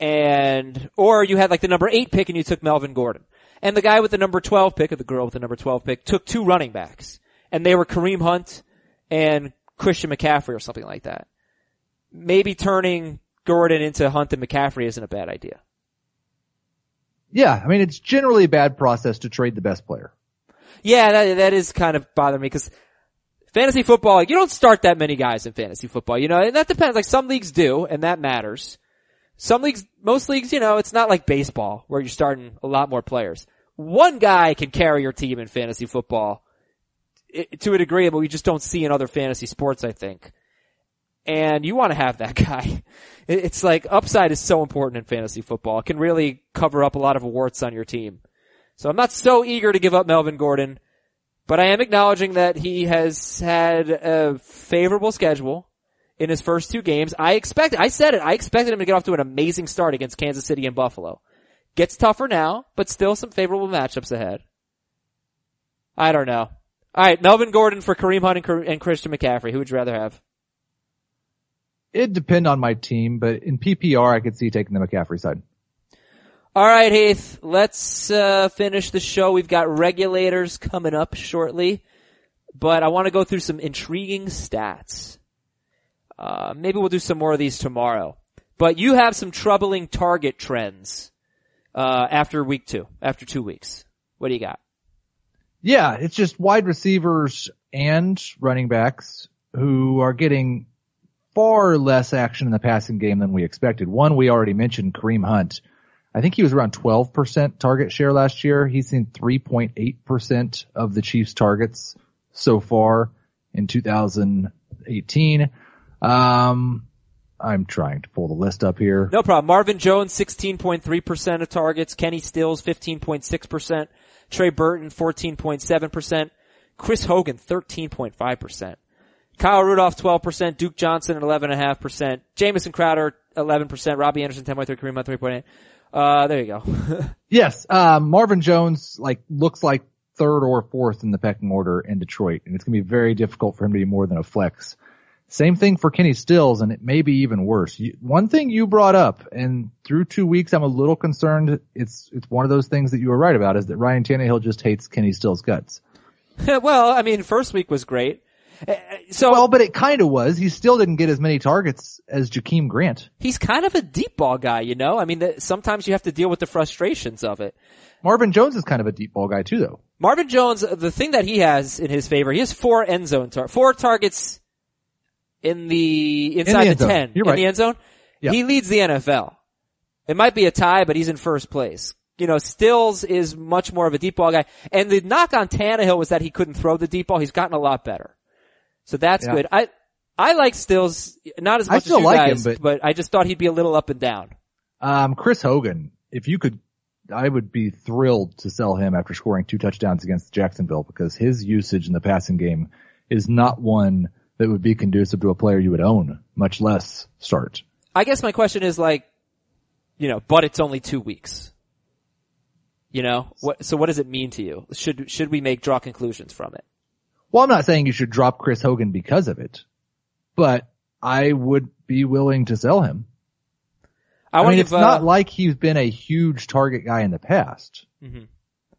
and or you had like the number eight pick and you took Melvin Gordon, and the guy with the number twelve pick or the girl with the number twelve pick took two running backs, and they were Kareem Hunt and Christian McCaffrey or something like that. Maybe turning Gordon into Hunt and McCaffrey isn't a bad idea. Yeah, I mean, it's generally a bad process to trade the best player. Yeah, that that is kind of bothering me because fantasy football, like, you don't start that many guys in fantasy football, you know, and that depends. Like some leagues do, and that matters. Some leagues, most leagues, you know, it's not like baseball where you're starting a lot more players. One guy can carry your team in fantasy football to a degree, but we just don't see in other fantasy sports, I think. And you want to have that guy. It's like upside is so important in fantasy football. It can really cover up a lot of warts on your team. So I'm not so eager to give up Melvin Gordon. But I am acknowledging that he has had a favorable schedule in his first two games. I expected, I said it, I expected him to get off to an amazing start against Kansas City and Buffalo. Gets tougher now, but still some favorable matchups ahead. I don't know. Alright, Melvin Gordon for Kareem Hunt and, and Christian McCaffrey. Who would you rather have? It'd depend on my team, but in PPR I could see taking the McCaffrey side. All right, Heath, let's uh, finish the show. We've got regulators coming up shortly, but I want to go through some intriguing stats. Uh, maybe we'll do some more of these tomorrow. But you have some troubling target trends uh, after week two, after two weeks. What do you got? Yeah, it's just wide receivers and running backs who are getting far less action in the passing game than we expected. One we already mentioned, Kareem Hunt I think he was around 12% target share last year. He's seen 3.8% of the Chiefs targets so far in 2018. Um, I'm trying to pull the list up here. No problem. Marvin Jones, 16.3% of targets. Kenny Stills, 15.6%. Trey Burton, 14.7%. Chris Hogan, 13.5%. Kyle Rudolph, 12%. Duke Johnson, 11.5%. Jamison Crowder, 11%. Robbie Anderson, 10.3. Kareem Hunt, 3.8. Uh, there you go. yes, uh, Marvin Jones like looks like third or fourth in the pecking order in Detroit, and it's gonna be very difficult for him to be more than a flex. Same thing for Kenny Stills, and it may be even worse. You, one thing you brought up, and through two weeks, I'm a little concerned. It's it's one of those things that you were right about, is that Ryan Tannehill just hates Kenny Stills' guts. well, I mean, first week was great. Uh, so well, but it kind of was. He still didn't get as many targets as Jakeem Grant. He's kind of a deep ball guy, you know. I mean, the, sometimes you have to deal with the frustrations of it. Marvin Jones is kind of a deep ball guy too, though. Marvin Jones, the thing that he has in his favor, he has four end zone tar- four targets in the inside in the, the ten You're in right. the end zone. Yep. He leads the NFL. It might be a tie, but he's in first place. You know, Stills is much more of a deep ball guy. And the knock on Tannehill was that he couldn't throw the deep ball. He's gotten a lot better. So that's Yeah. good. I, I like Stills, not as much as you like him, guys, but- but I just thought he'd be a little up and down. Um, Chris Hogan, if you could, I would be thrilled to sell him after scoring two touchdowns against Jacksonville because his usage in the passing game is not one that would be conducive to a player you would own, much less start. I guess my question is like, you know, but it's only two weeks. You know, what, so what does it mean to you? Should, should we make, draw conclusions from it? Well, I'm not saying you should drop Chris Hogan because of it, but I would be willing to sell him. I, I, mean, it's uh, not like he's been a huge target guy in the past Mhm.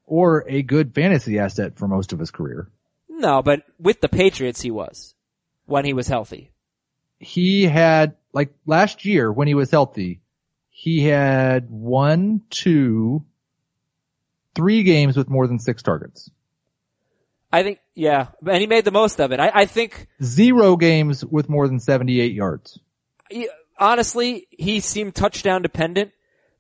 or a good fantasy asset for most of his career. no, but with the Patriots he was. When he was healthy. he had like last year when he was healthy, he had one, two, three games with more than six targets. I think, yeah, and he made the most of it. I, I think, Zero games with more than 78 yards. he- honestly, he seemed touchdown dependent,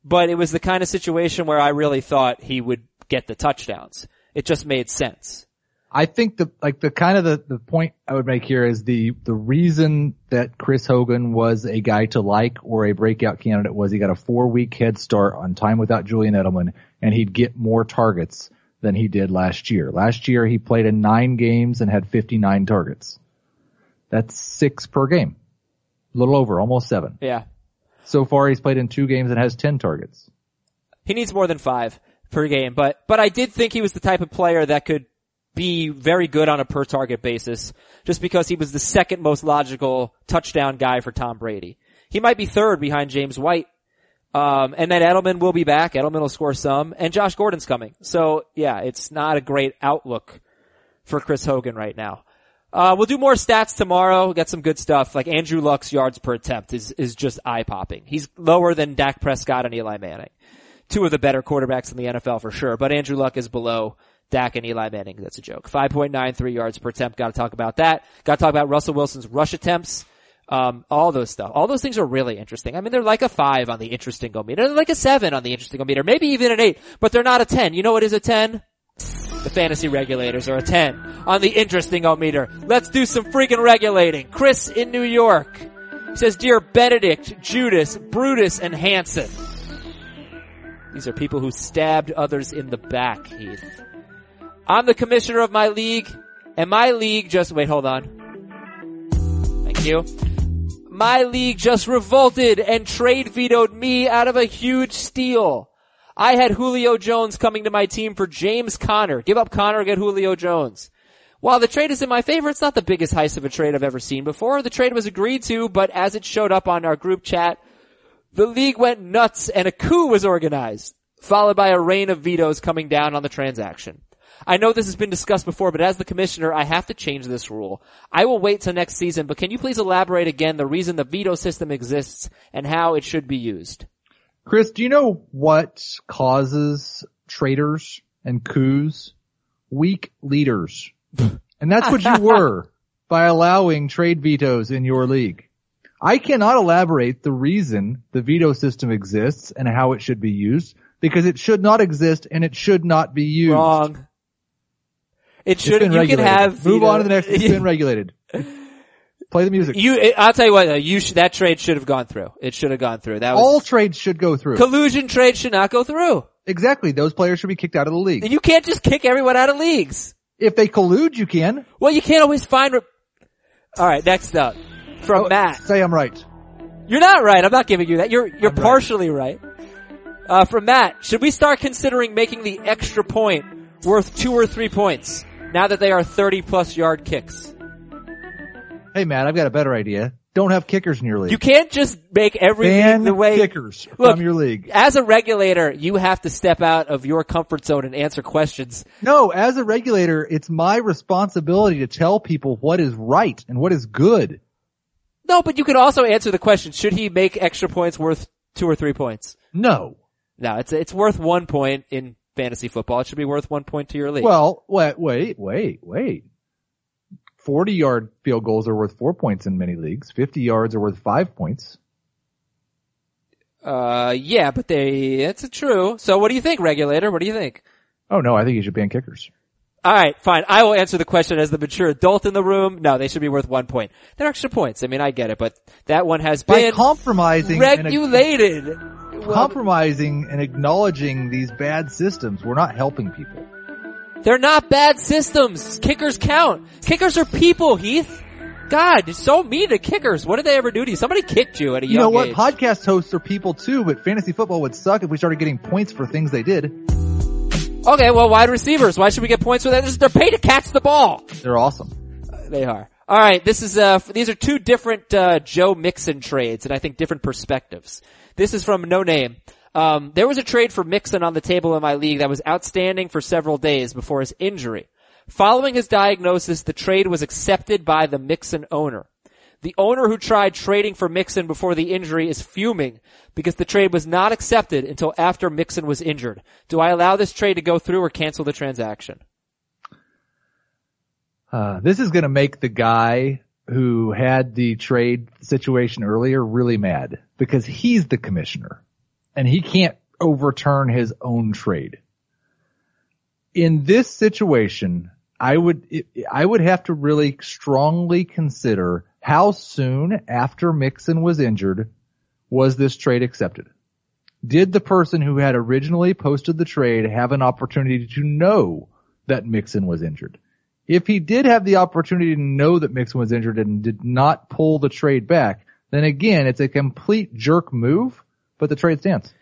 but it was the kind of situation where I really thought he would get the touchdowns. It just made sense. I think the, like the kind of the, the point I would make here is the, the reason that Chris Hogan was a guy to like or a breakout candidate was he got a four week head start on time without Julian Edelman and he'd get more targets than he did last year. Last year he played in nine games and had 59 targets. That's six per game. A little over, almost seven. Yeah. So far he's played in two games and has 10 targets. He needs more than five per game, but, but I did think he was the type of player that could be very good on a per target basis just because he was the second most logical touchdown guy for Tom Brady. He might be third behind James White. Um, and then Edelman will be back. Edelman will score some and Josh Gordon's coming. So yeah, it's not a great outlook for Chris Hogan right now. Uh, we'll do more stats tomorrow. We'll get some good stuff. Like Andrew Luck's yards per attempt is, is just eye popping. He's lower than Dak Prescott and Eli Manning. Two of the better quarterbacks in the NFL for sure, but Andrew Luck is below Dak and Eli Manning. That's a joke. 5.93 yards per attempt. Got to talk about that. Got to talk about Russell Wilson's rush attempts. Um, all those stuff. All those things are really interesting. I mean, they're like a five on the interesting meter. Like a seven on the interesting meter. Maybe even an eight, but they're not a ten. You know what is a ten? The fantasy regulators are a 10 on the interesting meter. Let's do some freaking regulating. Chris in New York says, Dear Benedict, Judas, Brutus, and Hanson. These are people who stabbed others in the back, Heath. I'm the commissioner of my league, and my league just, wait, hold on. Thank you. My league just revolted and trade vetoed me out of a huge steal. I had Julio Jones coming to my team for James Conner. Give up Conner, get Julio Jones. While the trade is in my favor, it's not the biggest heist of a trade I've ever seen before. The trade was agreed to, but as it showed up on our group chat, the league went nuts and a coup was organized, followed by a rain of vetoes coming down on the transaction. I know this has been discussed before, but as the commissioner, I have to change this rule. I will wait till next season, but can you please elaborate again the reason the veto system exists and how it should be used? Chris, do you know what causes traitors and coups? Weak leaders. and that's what you were by allowing trade vetoes in your league. I cannot elaborate the reason the veto system exists and how it should be used because it should not exist and it should not be used. Wrong. It should, you regulated. can have Move veto- on to the next. It's been regulated. Play the music. You, I'll tell you what, you sh- that trade should have gone through. It should have gone through. That was, All trades should go through. collusion trade should not go through. exactly. Those players should be kicked out of the league. You can't just kick everyone out of leagues. If they collude, you can. Well, you can't always find. Re- All right, next up from Oh, Matt. Say I'm right. You're not right. I'm not giving you that. You're you're I'm right. partially right. Uh, from Matt, should we start considering making the extra point worth two or three points now that they are 30 plus yard kicks? Hey Matt, I've got a better idea. Don't have kickers in your league. You can't just make everything Ban the way. kickers Look, from your league. As a regulator, you have to step out of your comfort zone and answer questions. No, as a regulator, it's my responsibility to tell people what is right and what is good. No, but you could also answer the question, should he make extra points worth two or three points? No. No, it's, it's worth one point in fantasy football. It should be worth one point to your league. Well, wait, wait, wait, wait. 40 yard field goals are worth four points in many leagues. 50 yards are worth five points. uh, yeah, but they, it's true. So what do you think, regulator? What do you think? Oh no, I think you should ban kickers. Alright, fine. I will answer the question as the mature adult in the room. No, they should be worth one point. They're extra points. I mean, I get it, but that one has By been compromising regulated. Well, compromising and acknowledging these bad systems, we're not helping people. they're not bad systems. Kickers count. Kickers are people, Heath. God, you're so mean to kickers. What did they ever do to you? Somebody kicked you at a You know what? age. Podcast hosts are people too, but fantasy football would suck if we started getting points for things they did. Okay, well, wide receivers. Why should we get points for that? They're paid to catch the ball. They're awesome. They are. All right, this is uh these are two different uh Joe Mixon trades and I think different perspectives. This is from No Name. Um there was a trade for Mixon on the table in my league that was outstanding for several days before his injury. Following his diagnosis, the trade was accepted by the Mixon owner. The owner who tried trading for Mixon before the injury is fuming because the trade was not accepted until after Mixon was injured. Do I allow this trade to go through or cancel the transaction? Uh, this is going to make the guy who had the trade situation earlier really mad because he's the commissioner and he can't overturn his own trade. In this situation, I would, I would have to really strongly consider how soon after Mixon was injured was this trade accepted? Did the person who had originally posted the trade have an opportunity to know that Mixon was injured? If he did have the opportunity to know that Mixon was injured and did not pull the trade back, then again, it's a complete jerk move, but the trade stands.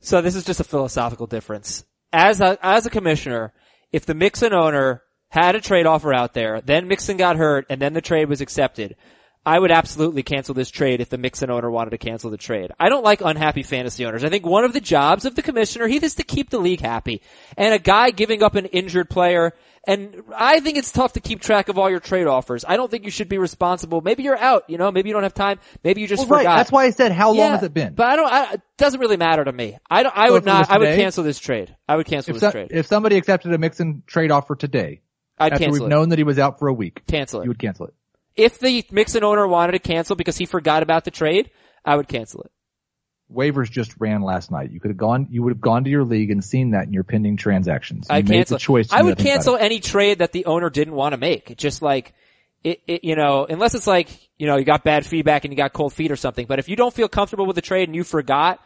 So this is just a philosophical difference. As a, as a commissioner, if the Mixon owner had a trade offer out there, then Mixon got hurt, and then the trade was accepted, I would absolutely cancel this trade if the Mixon owner wanted to cancel the trade. I don't like unhappy fantasy owners. I think one of the jobs of the commissioner, he is to keep the league happy. And a guy giving up an injured player, and I think it's tough to keep track of all your trade offers. I don't think you should be responsible. Maybe you're out, you know, maybe you don't have time, maybe you just Well, right. forgot. That's why I said, how long has it been? But I don't. I, it doesn't really matter to me. I don't. I So would if it was not. I would cancel this trade. I would cancel this so- trade. if somebody accepted a Mixon trade offer today, I'd after we've it. known that he was out for a week, cancel it. you would cancel it. If the Mixon owner wanted to cancel because he forgot about the trade, I would cancel it. Waivers just ran last night. You could have gone, you would have gone to your league and seen that in your pending transactions. You made cancel. the choice. I would cancel any trade that the owner didn't want to make. It's just like it, it. You know, unless it's like you know you got bad feedback and you got cold feet or something. But if you don't feel comfortable with the trade and you forgot,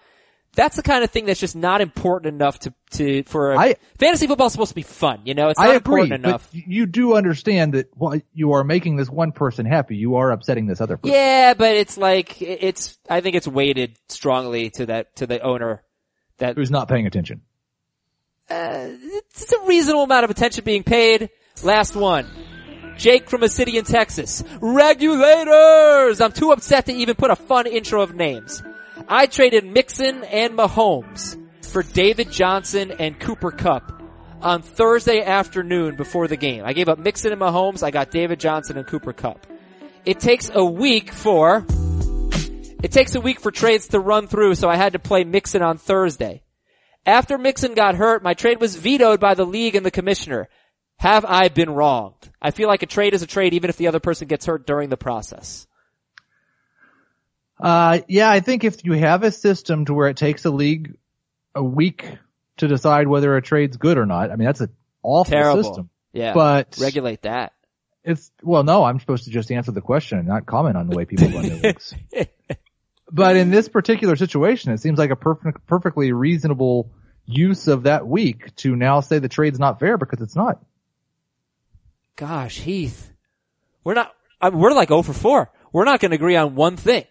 that's the kind of thing that's just not important enough to, to, for, I- fantasy football is supposed to be fun, you know? It's not I agree, important but enough. you do understand that while you are making this one person happy, you are upsetting this other person. Yeah, but it's like, it's, I think it's weighted strongly to that, to the owner that Who's not paying attention. Uh, it's a reasonable amount of attention being paid. Last one. Jake from a city in Texas. Regulators! I'm too upset to even put a fun intro of names. I traded Mixon and Mahomes for David Johnson and Cooper Kupp on Thursday afternoon before the game. I gave up Mixon and Mahomes. I got David Johnson and Cooper Kupp. It takes a week for, it takes a week for trades to run through, so I had to play Mixon on Thursday. After Mixon got hurt, my trade was vetoed by the league and the commissioner. Have I been wronged? I feel like a trade is a trade even if the other person gets hurt during the process. Uh, yeah, I think if you have a system to where it takes a league a week to decide whether a trade's good or not, I mean, that's an awful Terrible. system. Yeah. But regulate that. it's, well, no, I'm supposed to just answer the question and not comment on the way people run their leagues. But in this particular situation, it seems like a perfect, perfectly reasonable use of that week to now say the trade's not fair because it's not. Gosh, Heath. We're not, I we're like 0 for 4. We're not going to agree on one thing.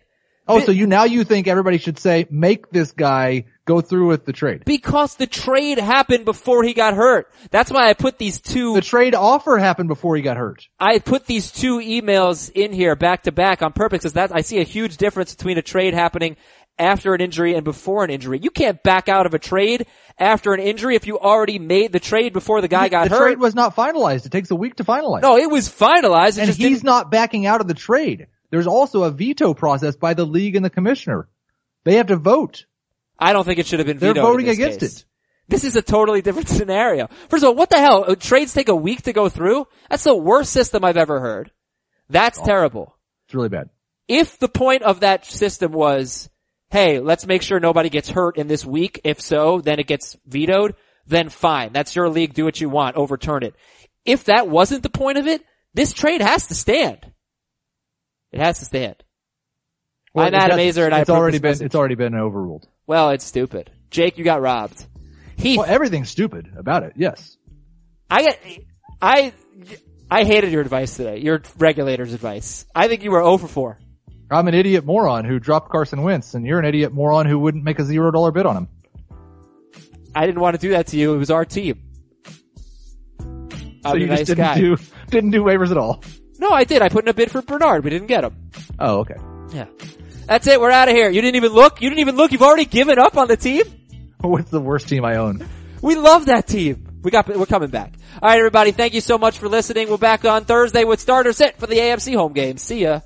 Oh, so you now you think everybody should say make this guy go through with the trade. Because the trade happened before he got hurt. That's why I put these two The trade offer happened before he got hurt. I put these two emails in here back to back on purpose because that I see a huge difference between a trade happening after an injury and before an injury. You can't back out of a trade after an injury if you already made the trade before the guy got the hurt. The trade was not finalized. It takes a week to finalize. no, it was finalized. It and he's didn't- not backing out of the trade. There's also a veto process by the league and the commissioner. They have to vote. I don't think it should have been They're voting against case. it. This is a totally different scenario. First of all, what the hell? Uh, Trades take a week to go through? That's the worst system I've ever heard. That's Oh. terrible. It's really bad. if the point of that system was, hey, let's make sure nobody gets hurt in this week, if so, then it gets vetoed, then fine. That's your league. Do what you want. Overturn it. If that wasn't the point of it, this trade has to stand. It has to stand. I'm it Adam Aizer and I it's already been message. it's already been overruled. Well, it's stupid. Jake, you got robbed. Heath, Well, everything's stupid about it. Yes. I I, I hated your advice today. Your regulator's advice. I think you were 0 for 4. I'm an idiot moron who dropped Carson Wentz, and you're an idiot moron who wouldn't make a zero dollar bid on him. I didn't want to do that to you. It was our team. I'm so you nice just didn't guy. do didn't do waivers at all. No, I did. I put in a bid for Bernard. We didn't get him. Oh, okay. Yeah. That's it. We're out of here. You didn't even look. You didn't even look. You've already given up on the team. What's the worst team I own? We love that team. We got, we're coming back. All right, everybody. Thank you so much for listening. We're back on Thursday with starter set for the AFC home game. See ya.